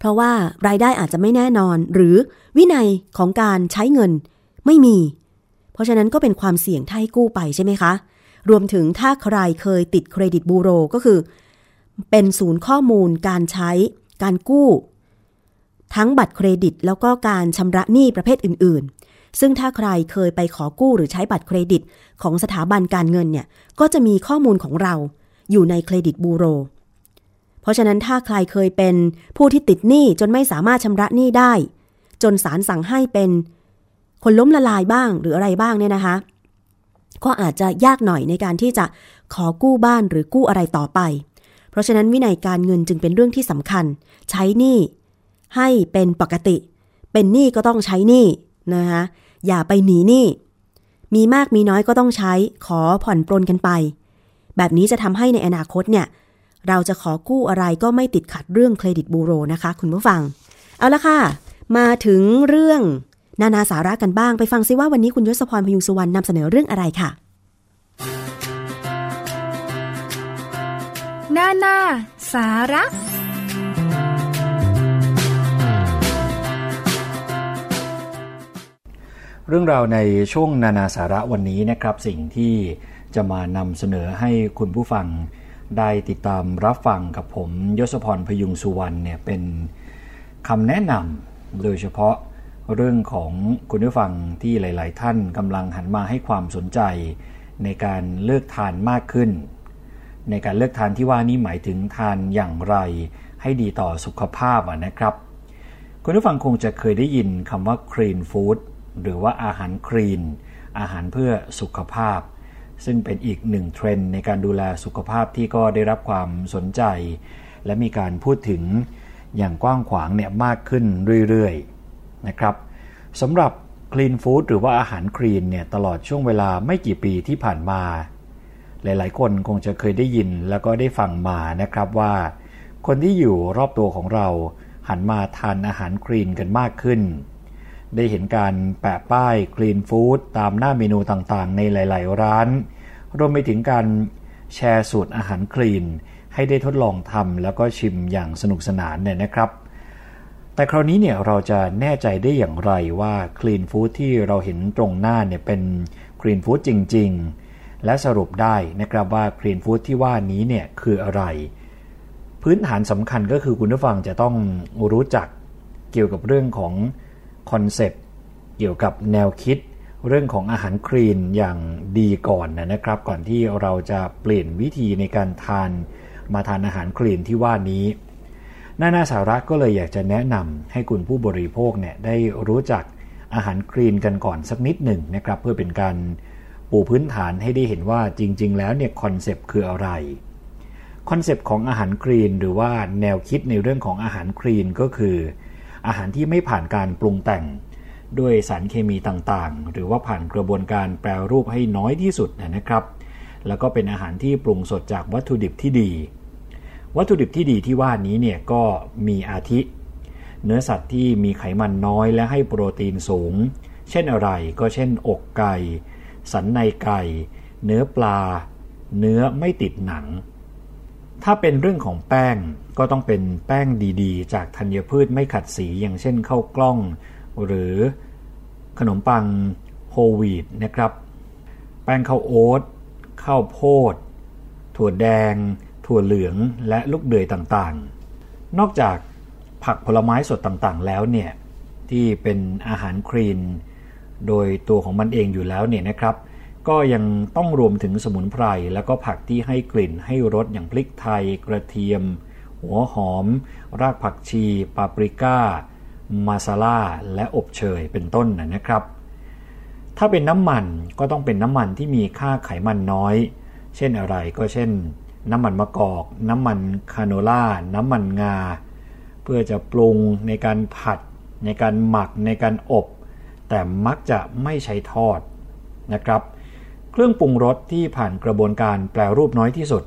เพราะว่ารายได้อาจจะไม่แน่นอน หรือวินัยของการใช้เงินไม่มี เพราะฉะนั้นก็เป็นความเสี่ยงถ้าให้กู้ไปใช่ไหมคะ รวมถึงถ้าใครเคยติดเครดิตบูโรก็คือ เป็นศูนย์ข้อมูลการใช้การกู้ ทั้งบัตรเครดิตแล้วก็การชำระหนี้ประเภทอื่น ๆ ซึ่งถ้าใครเคยไปขอกู้หรือใช้บัตรเครดิตของสถาบันการเงินเนี่ยก็จะมีข้อมูลของเราอยู่ในเครดิตบูโร เพราะฉะนั้นถ้าใครเคยเป็นผู้ที่ติดหนี้จนไม่สามารถชำระหนี้ได้ จนศาลสั่งให้เป็นคนล้มละลายบ้างหรืออะไรบ้างเนี่ยนะคะ ก็อาจจะยากหน่อยในการที่จะขอกู้บ้านหรือกู้อะไรต่อไป เพราะฉะนั้นวินัยการเงินจึงเป็นเรื่องที่สำคัญ ใช้หนี้ให้เป็นปกติ เป็นหนี้ก็ต้องใช้หนี้นะคะอย่าไปหนีหนี้มีมากมีน้อยก็ต้องใช้ขอผ่อนปลนกันไป แบบนี้จะทำให้ในอนาคตเนี่ย เราจะขอกู้อะไรก็ไม่ติดขัดเรื่องเครดิตบูโรนะคะ คุณผู้ฟัง เอาละค่ะ มาถึงเรื่องนานาสาระกันบ้างไปฟังซิว่าวันนี้คุณยศพรพยุงสุวรรณนำเสนอเรื่องอะไรค่ะ นานาสาระเรื่องราวในช่วงนานาสาระวันนี้นะครับ สิ่งที่จะมานำเสนอให้คุณผู้ฟัง ได้ติดตามรับฟังกับผมยศพรพยุงสุวรรณเนี่ยเป็นคำแนะนำโดยเฉพาะเรื่องของคุณผู้ฟังที่หลาย ๆ ท่านกำลังหันมาให้ความสนใจ ในการเลือกทานมากขึ้น ในการเลือกทานที่ว่านี้หมายถึงทานอย่างไร ให้ดีต่อสุขภาพนะครับ คุณผู้ฟังคงจะเคยได้ยินคำว่า clean food หรือว่าอาหารคลีนอาหารเพื่อสุขภาพ ซึ่งเป็นอีกหนึ่งเทรนด์ในการดูแลสุขภาพที่ก็ได้รับความสนใจ และมีการพูดถึงอย่างกว้างขวางเนี่ยมากขึ้นเรื่อยๆนะครับสำหรับคลีนฟู้ดหรือว่าอาหารคลีนเนี่ยตลอดช่วงเวลาไม่กี่ปีที่ผ่านมา หลายๆ คนคงจะเคยได้ยินแล้วก็ได้ฟังมานะครับว่า คนที่อยู่รอบตัวของเราหันมาทานอาหารคลีนกันมากขึ้น ได้เห็นการแปะป้ายคลีนฟู้ดตามหน้าเมนูต่างๆ ในหลาย ๆ ร้าน รวมไปถึงการแชร์สูตรอาหารคลีน ให้ได้ทดลองทำแล้วก็ชิมอย่างสนุกสนานเนี่ยนะครับ แต่คราวนี้เนี่ยเราจะแน่ใจได้อย่างไรว่าคลีนฟู้ดที่เราเห็นตรงหน้าเนี่ยเป็นคลีนฟู้ดจริง ๆ และสรุปได้นะครับว่าคลีนฟู้ดที่ว่านี้เนี่ยคืออะไร พื้นฐานสำคัญก็คือคุณผู้ฟังจะต้องรู้จักเกี่ยวกับเรื่องของ คอนเซปต์เกี่ยวกับแนวคิดเรื่องของอาหารคลีนอย่างดีก่อนนะครับ ก่อนที่เราจะเปลี่ยนวิธีในการทานมาทานอาหารคลีนที่ว่านี้นานาสาระก็เลยอยากจะแนะนำให้คุณผู้บริโภคเนี่ยได้รู้จักอาหารคลีนกันก่อนสักนิดหนึ่งนะครับ เพื่อเป็นการปูพื้นฐานให้ได้เห็นว่าจริง ๆ แล้วเนี่ยคอนเซปต์คืออะไรคอนเซปต์ของอาหารคลีนหรือว่าแนวคิดในเรื่องของอาหารคลีนก็คือ อาหารที่ไม่ผ่านการปรุงแต่งด้วยสารเคมีต่างๆ หรือว่าผ่านกระบวนการแปรรูปให้น้อยที่สุดนะครับ แล้วก็เป็นอาหารที่ปรุงสดจากวัตถุดิบที่ดี วัตถุดิบที่ดีที่ว่านี้เนี่ยก็มีอาทิ เนื้อสัตว์ที่มีไขมันน้อยและให้โปรตีนสูง เช่นอะไรก็เช่น อกไก่ สันในไก่ เนื้อปลา เนื้อไม่ติดหนัง ถ้าเป็นเรื่องของแป้งก็ต้องเป็นแป้งดีๆ จากธัญพืชไม่ขัดสีอย่างเช่นข้าวกล้อง หรือขนมปังโฮลวีตนะครับ แป้งข้าวโอ๊ตข้าวโพด ถั่วแดง ถั่วเหลืองและลูกเดือยต่างๆ นอกจากผักผลไม้สดต่างๆ แล้วเนี่ยที่เป็นอาหารคลีน โดยตัวของมันเองอยู่แล้วเนี่ยนะครับ ก็ยังต้องรวมถึงสมุนไพรแล้วก็ผักที่ให้กลิ่นให้รสอย่างพริกไทย กระเทียม หัวหอม รากผักชี ปาปริก้า มาซาล่า และอบเชยเป็นต้นนะครับ ถ้าเป็นน้ำมันก็ต้องเป็นน้ำมันที่มีค่าไขมันน้อย เช่นอะไรก็เช่น น้ำมันมะกอก น้ำมันคาโนล่า น้ำมันงา เพื่อจะปรุงในการผัด ในการหมักในการอบ แต่มักจะไม่ใช้ทอดนะครับ เครื่องปรุงรสที่ผ่านกระบวนการแปลรูปน้อยที่สุด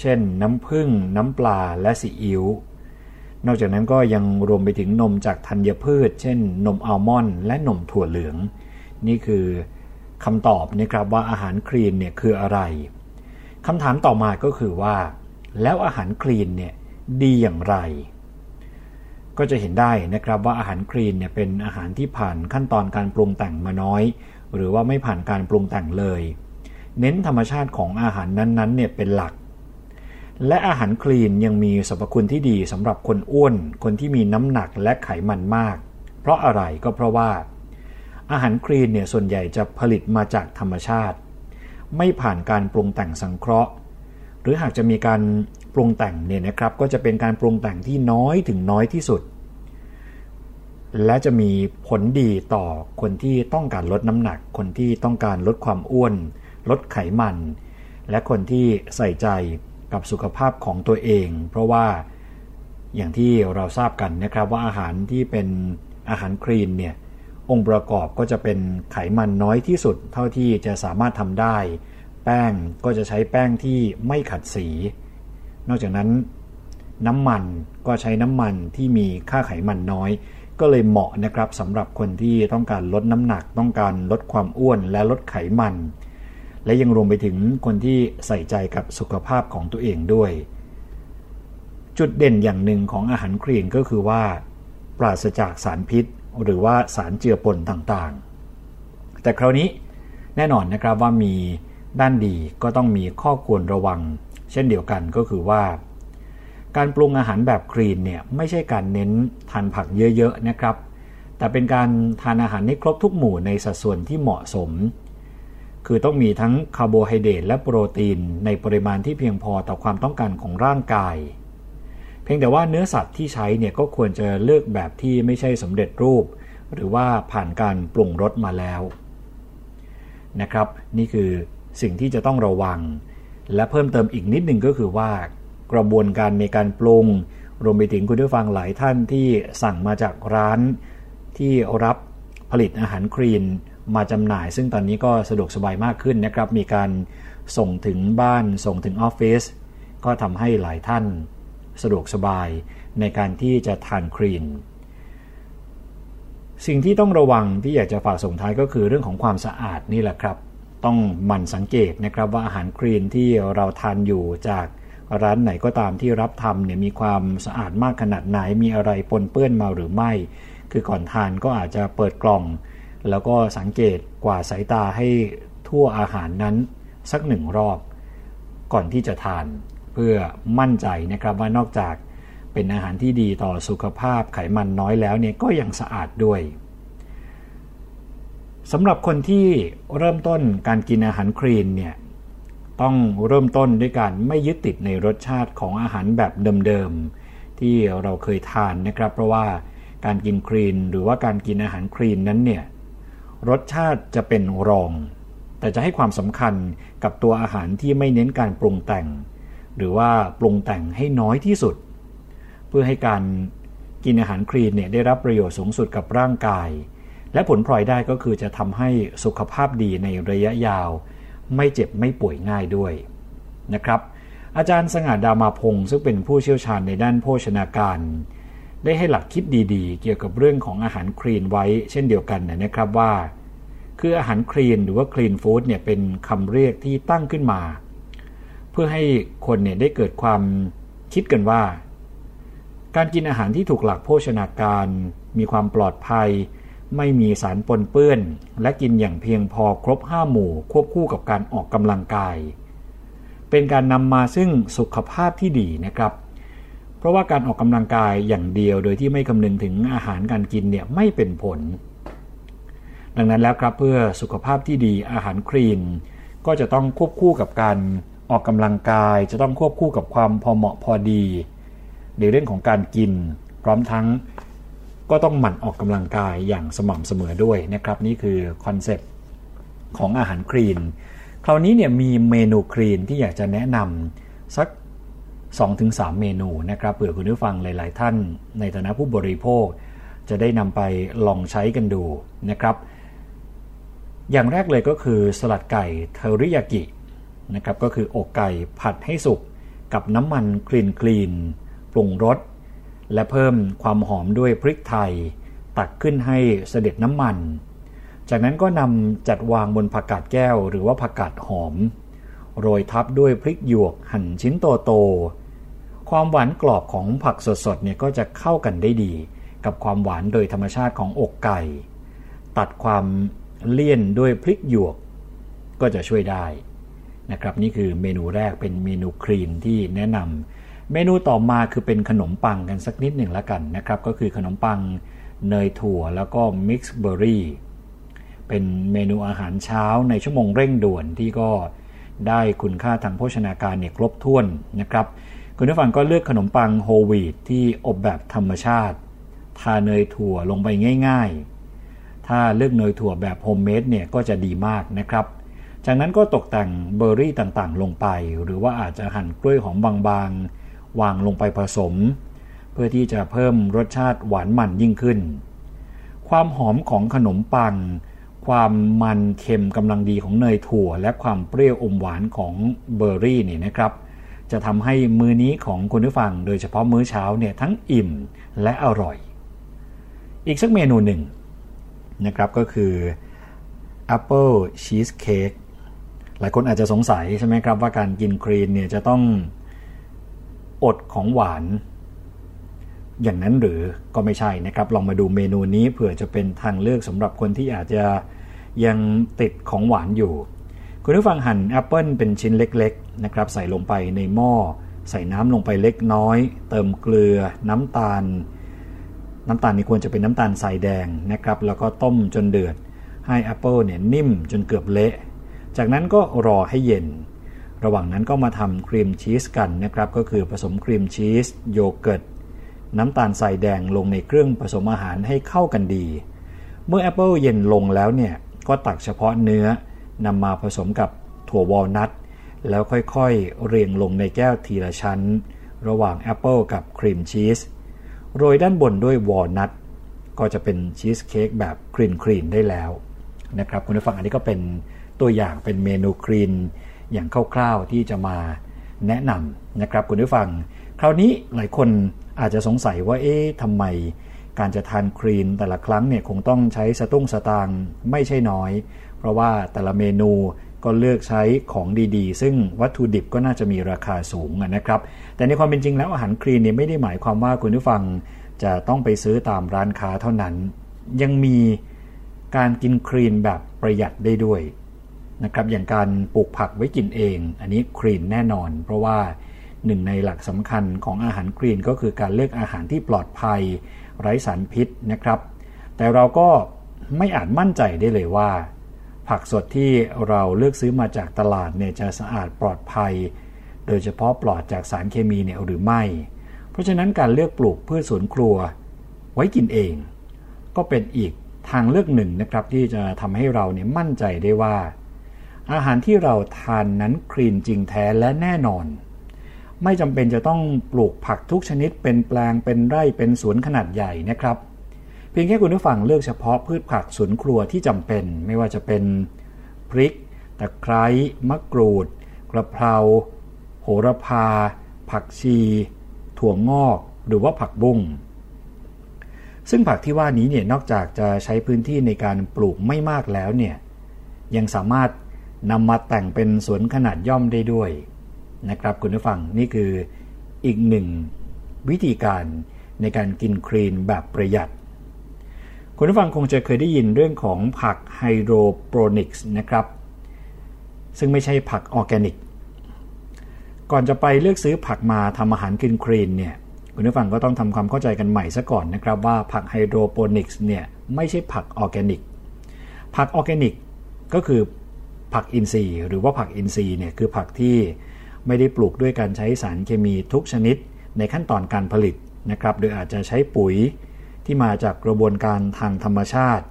เช่น น้ำผึ้งน้ำปลาและซีอิ๊วนอกจากนั้นก็ยังรวมไปถึงนมจากธัญพืช เช่น นมอัลมอนด์และนมถั่วเหลือง นี่คือคำตอบนะครับว่าอาหารคลีนเนี่ยคืออะไรคำถามต่อมาก็คือว่า แล้วอาหารคลีนเนี่ยดีอย่างไร ก็จะเห็นได้นะครับว่าอาหารคลีนเนี่ยเป็นอาหารที่ผ่านขั้นตอนการปรุงแต่งมาน้อย หรือว่าไม่ผ่านการปรุงแต่งเลย เน้นธรรมชาติของอาหารนั้นๆเนี่ยเป็นหลัก และอาหารคลีนยังมีสรรพคุณที่ดีสำหรับคนอ้วน คนที่มีน้ำหนักและไขมันมาก เพราะอะไรก็เพราะว่า อาหารคลีนเนี่ยส่วนใหญ่จะผลิตมาจากธรรมชาติ ไม่ผ่านการปรุงแต่งสังเคราะห์ หรือหากจะมีการปรุงแต่งเนี่ยนะครับก็จะเป็นการปรุงแต่งที่น้อยถึงน้อยที่สุด และจะมีผลดีต่อคนที่ต้องการลดน้ำหนัก คนที่ต้องการลดความอ้วน ลดไขมัน และคนที่ใส่ใจกับสุขภาพของตัวเอง เพราะว่าอย่างที่เราทราบกันนะครับว่าอาหารที่เป็นอาหารคลีนเนี่ยองค์ประกอบก็จะเป็นไขมันน้อยที่สุด เท่าที่จะสามารถทำได้ แป้งก็จะใช้แป้งที่ไม่ขัดสี นอกจากนั้น น้ำมันก็ใช้น้ำมันที่มีค่าไขมันน้อย ก็เลยเหมาะนะครับสำหรับคนที่ต้องการลดน้ำหนัก ต้องการลดความอ้วนและลดไขมัน และยังรวมไปถึงคนที่ใส่ใจกับสุขภาพของตัวเองด้วย จุดเด่นอย่างหนึ่งของอาหารคลีนก็คือว่า ปราศจากสารพิษ หรือว่าสารเจือปนต่างๆ แต่คราวนี้แน่นอนนะครับว่ามีด้านดีก็ต้องมีข้อควรระวัง เช่นเดียวกันก็คือว่า การปรุงอาหารแบบคลีนเนี่ยไม่ใช่การเน้นทานผักเยอะๆนะครับ แต่เป็นการทานอาหารให้ครบทุกหมู่ในสัดส่วนที่เหมาะสม คือต้องมีทั้งคาร์โบไฮเดรตและโปรตีนในปริมาณที่เพียงพอต่อความต้องการของร่างกาย เพียงแต่ว่าเนื้อสัตว์ที่ใช้เนี่ยก็ควรจะเลือกแบบที่ไม่ใช่สำเร็จรูป หรือว่าผ่านการปรุงรสมาแล้วนะครับ นี่คือสิ่งที่จะต้องระวัง และเพิ่มเติมอีกนิดหนึ่งก็คือว่า กระบวนการในการปรุง รวมไปถึงคุณผู้ฟังหลายท่านที่สั่งมาจากร้านที่รับผลิตอาหารคลีนมาจำหน่าย ซึ่งตอนนี้ก็สะดวกสบายมากขึ้นนะครับ มีการส่งถึงบ้านส่งถึงออฟฟิศก็ทำให้หลายท่านสะดวกสบายในการที่จะทานคลีน สิ่งที่ต้องระวังที่อยากจะฝากส่งท้ายก็คือเรื่องของความสะอาดนี่แหละครับ ต้องหมั่นสังเกตนะครับว่าอาหารคลีนที่เราทานอยู่จาก ร้านไหนก็ตามที่รับทำเนี่ยมีความสะอาดมากขนาดไหนมีอะไรปนเปื้อนมาหรือไม่ คือก่อนทานก็อาจจะเปิดกล่อง แล้วก็สังเกตกว่าสายตาให้ทั่วอาหารนั้นสักหนึ่งรอบ ก่อนที่จะทานเพื่อมั่นใจนะครับว่านอกจากเป็นอาหารที่ดีต่อสุขภาพไขมันน้อยแล้วเนี่ยก็ยังสะอาดด้วยสำหรับคนที่เริ่มต้นการกินอาหารคลีนเนี่ย ต้องเริ่มต้นด้วยการไม่ยึดติดในรสชาติของอาหารแบบเดิมๆที่เราเคยทานนะครับ เพราะว่าการกินคลีนหรือว่าการกินอาหารคลีนนั้นเนี่ยรสชาติจะเป็นรอง แต่จะให้ความสำคัญกับตัวอาหารที่ไม่เน้นการปรุงแต่ง หรือว่าปรุงแต่งให้น้อยที่สุด เพื่อให้การกินอาหารคลีนเนี่ยได้รับประโยชน์สูงสุดกับร่างกาย และผลพลอยได้ก็คือจะทำให้สุขภาพดีในระยะยาว ไม่เจ็บไม่ป่วยง่ายด้วยนะครับ อาจารย์สง่าดามาพงศ์ซึ่งเป็นผู้เชี่ยวชาญในด้านโภชนาการ ได้ให้หลักคิดดีๆ เกี่ยวกับเรื่องของอาหารคลีนไว้เช่นเดียวกันนะครับว่า คืออาหารคลีนหรือว่าคลีนฟู้ดเนี่ยเป็นคำเรียกที่ตั้งขึ้นมา เพื่อให้คนเนี่ยได้เกิดความคิดกันว่า การกินอาหารที่ถูกหลักโภชนาการ มีความปลอดภัย ไม่มีสารปนเปื้อน และกินอย่างเพียงพอครบห้าหมู่ควบคู่กับการออกกำลังกาย เป็นการนำมาซึ่งสุขภาพที่ดีนะครับ เพราะว่าการออกกำลังกายอย่างเดียวโดยที่ไม่คำนึงถึงอาหารการกินเนี่ยไม่เป็นผล ดังนั้นแล้วครับเพื่อสุขภาพที่ดีอาหารคลีนก็จะต้องควบคู่กับการออกกำลังกาย จะต้องควบคู่กับความพอเหมาะพอดี ในเรื่องของการกิน พร้อมทั้ง ก็ต้องหมั่นออกกำลังกายอย่างสม่ำเสมอด้วยนะครับ นี่คือคอนเซปต์ของอาหารคลีน คราวนี้เนี่ยมีเมนูคลีนที่อยากจะแนะนำสัก 2-3 เมนูนะครับเผื่อคุณผู้ฟังหลาย ๆ ท่าน ในฐานะผู้บริโภค จะได้นำไปลองใช้กันดูนะครับ อย่างแรกเลยก็คือสลัดไก่เทอริยากินะครับก็คืออกไก่ผัดให้สุกกับน้ำมันคลีนคลีนปรุงรส และเพิ่มความหอมด้วยพริกไทย ตักขึ้นให้เสด็จน้ำมัน จากนั้นก็นำจัดวางบนผักกาดแก้วหรือว่าผักกาดหอม โรยทับด้วยพริกหยวกหั่นชิ้นโตๆความหวานกรอบของผักสดๆเนี่ยก็จะเข้ากันได้ดี กับความหวานโดยธรรมชาติของอกไก่ ตัดความเลี่ยนด้วยพริกหยวก ก็จะช่วยได้นะครับนี่คือเมนูแรกเป็นเมนูครีนที่แนะนำ เมนูต่อมาคือเป็นขนมปังกันสักนิดหนึ่งละกันนะครับ ก็คือขนมปังเนยถั่วแล้วก็ mixed berry เป็นเมนูอาหารเช้าในชั่วโมงเร่งด่วนที่ก็ได้คุณค่าทางโภชนาการเนี่ยครบถ้วนนะครับ คุณผู้ฟังก็เลือกขนมปังโฮลวีตที่อบแบบธรรมชาติ ทาเนยถั่วลงไปง่ายๆ ถ้าเลือกเนยถั่วแบบโฮมเมดเนี่ยก็จะดีมากนะครับ จากนั้นก็ตกแต่งเบอร์รี่ต่างๆ ลงไป หรือว่าอาจจะหั่นกล้วยหอมบางๆ วางลงไปผสม เพื่อที่จะเพิ่มรสชาติหวานมันยิ่งขึ้น ความหอมของขนมปัง ความมันเค็มกำลังดีของเนยถั่ว และความเปรี้ยวอมหวานของเบอร์รี่นี่นะครับ จะทำให้มื้อนี้ของคุณผู้ฟัง โดยเฉพาะมื้อเช้าเนี่ยทั้งอิ่มและอร่อย อีกสักเมนูหนึ่งนะครับก็คือ Apple Cheesecake หลายคนอาจจะสงสัยใช่ไหมครับว่าการกินคลีนเนี่ยจะต้อง อดของหวาน อย่างนั้นหรือก็ไม่ใช่นะครับ ลองมาดูเมนูนี้เผื่อจะเป็นทางเลือกสำหรับคนที่อาจจะยังติดของหวานอยู่ คุณผู้ฟังหั่นแอปเปิลเป็นชิ้นเล็กๆนะครับใส่ลงไปในหม้อ ใส่น้ำลงไปเล็กน้อย เติมเกลือ น้ำตาล น้ำตาลนี่ควรจะเป็นน้ำตาลทรายแดงนะครับ แล้วก็ต้มจนเดือด ให้แอปเปิลเนี่ยนิ่มจนเกือบเละ จากนั้นก็รอให้เย็น ระหว่างนั้นก็มาทำครีมชีสกันนะครับ ก็คือผสมครีมชีสโยเกิร์ตน้ำตาลทรายแดงลงในเครื่องผสมอาหารให้เข้ากันดี เมื่อแอปเปิลเย็นลงแล้วเนี่ย ก็ตักเฉพาะเนื้อนำมาผสมกับถั่ววอลนัทแล้วค่อยๆ เรียงลงในแก้วทีละชั้น ระหว่างแอปเปิลกับครีมชีสโรยด้านบนด้วยวอลนัทก็จะเป็นชีสเค้กแบบคลีนคลีนได้แล้วนะครับคุณผู้ฟังอันนี้ก็เป็นตัวอย่างเป็นเมนูคลีน อย่างคร่าวๆที่จะมาแนะนำนะครับคุณผู้ฟัง คราวนี้หลายคนอาจจะสงสัยว่าเอ๊ะทำไมการจะทานคลีนแต่ละครั้งเนี่ยคงต้องใช้สตุ้งสตางค์ไม่ใช่น้อย เพราะว่าแต่ละเมนูก็เลือกใช้ของดีๆ ซึ่งวัตถุดิบก็น่าจะมีราคาสูงนะครับ แต่ในความเป็นจริงแล้วอาหารคลีนเนี่ยไม่ได้หมายความว่าคุณผู้ฟังจะต้องไปซื้อตามร้านค้าเท่านั้น ยังมีการกินคลีนแบบประหยัดได้ด้วย นะครับ อย่างการปลูกผักไว้กินเอง อันนี้ครีนแน่นอน เพราะว่าหนึ่งในหลักสำคัญของอาหารครีนก็คือการเลือกอาหารที่ปลอดภัย ไร้สารพิษนะครับ แต่เราก็ไม่อาจมั่นใจได้เลยว่า ผักสดที่เราเลือกซื้อมาจากตลาดเนี่ยจะสะอาดปลอดภัย โดยเฉพาะปลอดจากสารเคมีเนี่ยหรือไม่ เพราะฉะนั้นการเลือกปลูกพืชสวนครัว ไว้กินเอง ก็เป็นอีกทางเลือกหนึ่งนะครับที่จะทำให้เราเนี่ยมั่นใจได้ว่า อาหารที่เราทานนั้นคลีนจริงแท้และแน่นอน ไม่จำเป็นจะต้องปลูกผักทุกชนิดเป็นแปลงเป็นไร่เป็นสวนขนาดใหญ่นะครับ เพียงแค่คุณผู้ฟังเลือกเฉพาะพืชผักสวนครัวที่จำเป็น ไม่ว่าจะเป็นพริกตะไคร้มะกรูด กระเพรา โหระพา ผักชี ถั่วงอก หรือว่าผักบุ้งซึ่งผักที่ว่านี้เนี่ยนอกจากจะใช้พื้นที่ในการปลูกไม่มากแล้วเนี่ยยังสามารถ นำมาแต่งเป็นสวนขนาดย่อมได้ด้วยนะครับคุณผู้ฟังนี่คืออีกหนึ่งวิธีการในการกินคลีนแบบประหยัด คุณผู้ฟังคงจะเคยได้ยินเรื่องของผักไฮโดรโปนิกส์นะครับ ซึ่งไม่ใช่ผักออร์แกนิก ก่อนจะไปเลือกซื้อผักมาทำอาหารกินคลีนเนี่ยคุณผู้ฟังก็ต้องทำความเข้าใจกันใหม่ซะก่อนนะครับว่าผักไฮโดรโปนิกส์เนี่ยไม่ใช่ผักออร์แกนิก ผักออร์แกนิกก็คือ ผักอินทรีย์ หรือว่าผักอินทรีย์เนี่ยคือผักที่ไม่ได้ปลูกด้วยการใช้สารเคมีทุกชนิดในขั้นตอนการผลิตนะครับ โดยอาจจะใช้ปุ๋ยที่มาจากกระบวนการทางธรรมชาติ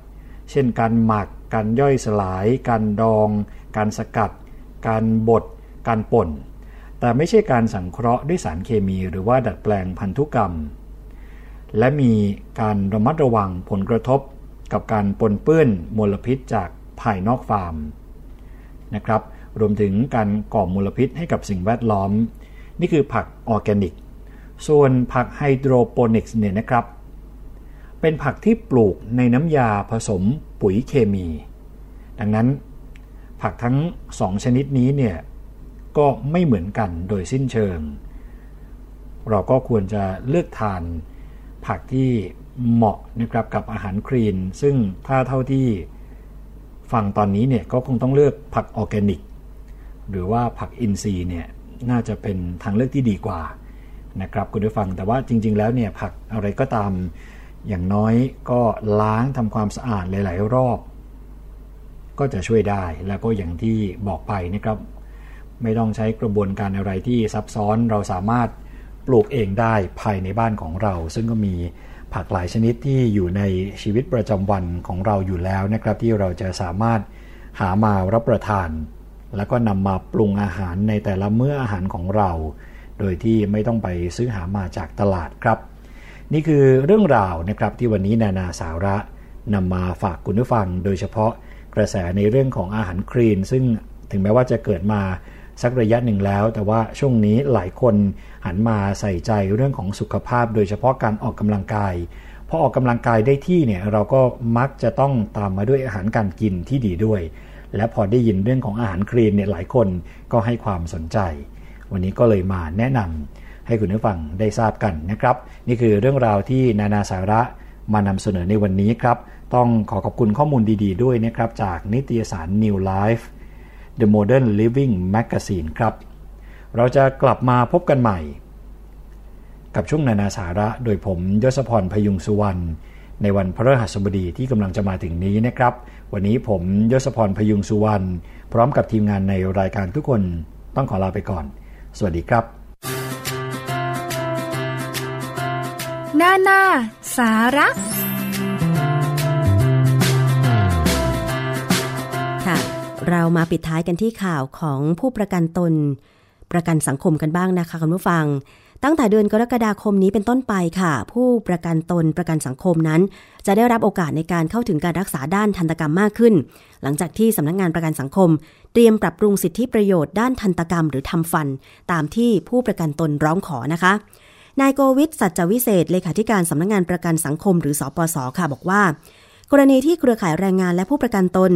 เช่นการหมัก การย่อยสลาย การดอง การสกัด การบด การป่น แต่ไม่ใช่การสังเคราะห์ด้วยสารเคมีหรือว่าดัดแปลงพันธุกรรม และมีการระมัดระวังผลกระทบกับการปนเปื้อนมลพิษจากภายนอกฟาร์ม นะครับ รวมถึงการก่อมลพิษให้กับสิ่งแวดล้อม นี่คือผักออร์แกนิก ส่วนผักไฮโดรโปนิกส์เนี่ยนะครับ เป็นผักที่ปลูกในน้ำยาผสมปุ๋ยเคมี ดังนั้นผักทั้งสองชนิดนี้เนี่ยก็ไม่เหมือนกันโดยสิ้นเชิง เราก็ควรจะเลือกทานผักที่เหมาะนะครับกับอาหารคลีน ซึ่งถ้าเท่าที่ ฟังตอนนี้เนี่ยก็คงต้องเลือกผักออร์แกนิก หรือว่าผักอินทรีย์เนี่ยน่าจะเป็นทางเลือกที่ดีกว่านะครับคุณผู้ฟังแต่ว่าจริง ๆ แล้วเนี่ยผักอะไรก็ตามอย่างน้อยก็ล้างทำความสะอาดหลาย ๆ รอบ ก็จะช่วยได้แล้วก็อย่างที่บอกไปนะครับไม่ต้องใช้กระบวนการอะไรที่ซับซ้อนเราสามารถปลูกเองได้ภายในบ้านของเรา ซึ่งก็มี ผักหลายชนิดที่อยู่ในชีวิตประจำวันของเราอยู่แล้วนะครับ ที่เราจะสามารถหามารับประทาน แล้วก็นำมาปรุงอาหารในแต่ละมื้ออาหารของเรา โดยที่ไม่ต้องไปซื้อหามาจากตลาดครับ นี่คือเรื่องราวนะครับที่วันนี้นานาสาระนำมาฝากคุณผู้ฟัง โดยเฉพาะกระแสในเรื่องของอาหารครีน ซึ่งถึงแม้ว่าจะเกิดมา สักระยะหนึ่งแล้ว แต่ว่าช่วงนี้หลายคนหันมาใส่ใจเรื่องของสุขภาพ โดยเฉพาะการออกกำลังกายพอออกกำลังกายได้ที่เนี่ยเราก็มักจะต้องตามมาด้วยอาหารการกินที่ดีด้วย และพอได้ยินเรื่องของอาหารคลีนเนี่ยหลายคนก็ให้ความสนใจ วันนี้ก็เลยมาแนะนำให้คุณผู้ฟังได้ทราบกันนะครับ นี่คือเรื่องราวที่นานาสาระมานำเสนอในวันนี้ครับ ต้องขอขอบคุณข้อมูลดี ๆ ด้วยนะครับ จากนิตยสาร New Life The Modern Living Magazine ครับ เราจะกลับมาพบกันใหม่ กับช่วงนานาสาระโดยผมยศพรพยุงสุวรรณในวันพฤหัสบดีที่กำลังจะมาถึงนี้นะครับ วันนี้ผมยศพรพยุงสุวรรณพร้อมกับทีมงานในรายการทุกคนต้องขอลาไปก่อน สวัสดีครับ นานา สาระค่ะ เรามาปิดท้ายกันที่ข่าวของผู้ประกันตน ประกันสังคมกันบ้างนะคะคุณผู้ฟัง ตั้งแต่เดือนกรกฎาคมนี้เป็นต้นไปค่ะ ผู้ประกันตนประกันสังคมนั้น จะได้รับโอกาสในการเข้าถึงการรักษาด้านทันตกรรมมากขึ้น หลังจากที่สำนักงงานประกันสังคม เตรียมปรับปรุงสิทธิประโยชน์ด้านทันตกรรมหรือทำฟัน ตามที่ผู้ประกันตนร้องขอนะคะนายโกวิทสัจจวิเศษเลขาธิการสำนักงงานประกันสังคมหรือสอปสค่ะบอกว่า กรณีที่เครือข่ายแรงงานและผู้ประกันตน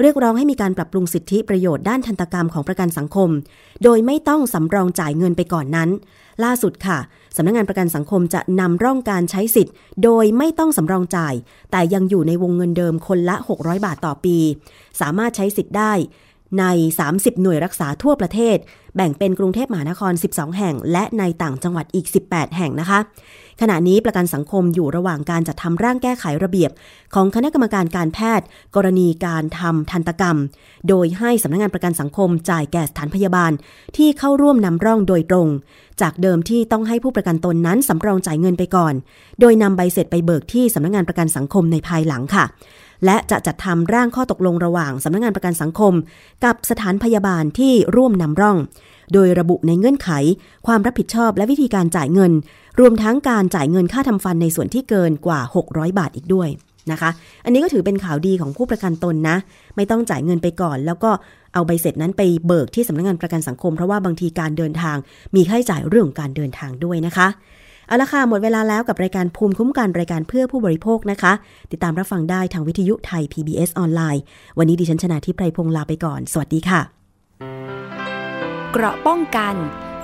เรียกร้องให้มีการปรับปรุงสิทธิประโยชน์ด้านทันตกรรมของประกันสังคม โดยไม่ต้องสำรองจ่ายเงินไปก่อนนั้น ล่าสุดค่ะสำนักงงานประกันสังคมจะนำร่องการใช้สิทธิ์ โดยไม่ต้องสำรองจ่าย แต่ยังอยู่ในวงเงินเดิมคนละ 600 บาทต่อปี สามารถใช้สิทธิ์ได้ใน 30 หน่วยรักษาทั่วประเทศ แบ่งเป็นกรุงเทพมหานคร 12 แห่ง และในต่างจังหวัดอีก 18 แห่งนะคะ ขณะนี้ประกันสังคมอยู่ระหว่างการจัดทำร่างแก้ไขระเบียบ ของคณะกรรมการการแพทย์ กรณีการทำทันตกรรม โดยให้สำนักงานประกันสังคมจ่ายแก่สถานพยาบาล ที่เข้าร่วมนำร่องโดยตรง จากเดิมที่ต้องให้ผู้ประกันตนนั้นสำรองจ่ายเงินไปก่อน โดยนำใบเสร็จไปเบิกที่สำนักงานประกันสังคมในภายหลังค่ะและจะจัดทำร่างข้อตกลงระหว่างสำนักงานประกันสังคม กับสถานพยาบาลที่ร่วมนำร่อง โดยระบุในเงื่อนไข ความรับผิดชอบและวิธีการจ่ายเงินรวมทั้งการจ่ายเงินค่าทำฟันในส่วนที่เกินกว่า 600 บาทอีกด้วยนะคะ อันนี้ก็ถือเป็นข่าวดีของผู้ประกันตนนะ ไม่ต้องจ่ายเงินไปก่อน แล้วก็เอาใบเสร็จนั้นไปเบิกที่สำนักงานประกันสังคม เพราะว่าบางทีการเดินทาง มีค่าใช้จ่ายเรื่องของการเดินทางด้วยนะคะเอาละค่ะหมดเวลาแล้วกับรายการภูมิคุ้มกันรายการเพื่อผู้บริโภคนะคะ ติดตามรับฟังได้ทางวิทยุไทย PBS ออนไลน์ วันนี้ดิฉันชนะทิพไพรพงศ์ลาไปก่อน สวัสดีค่ะ เกราะป้องกัน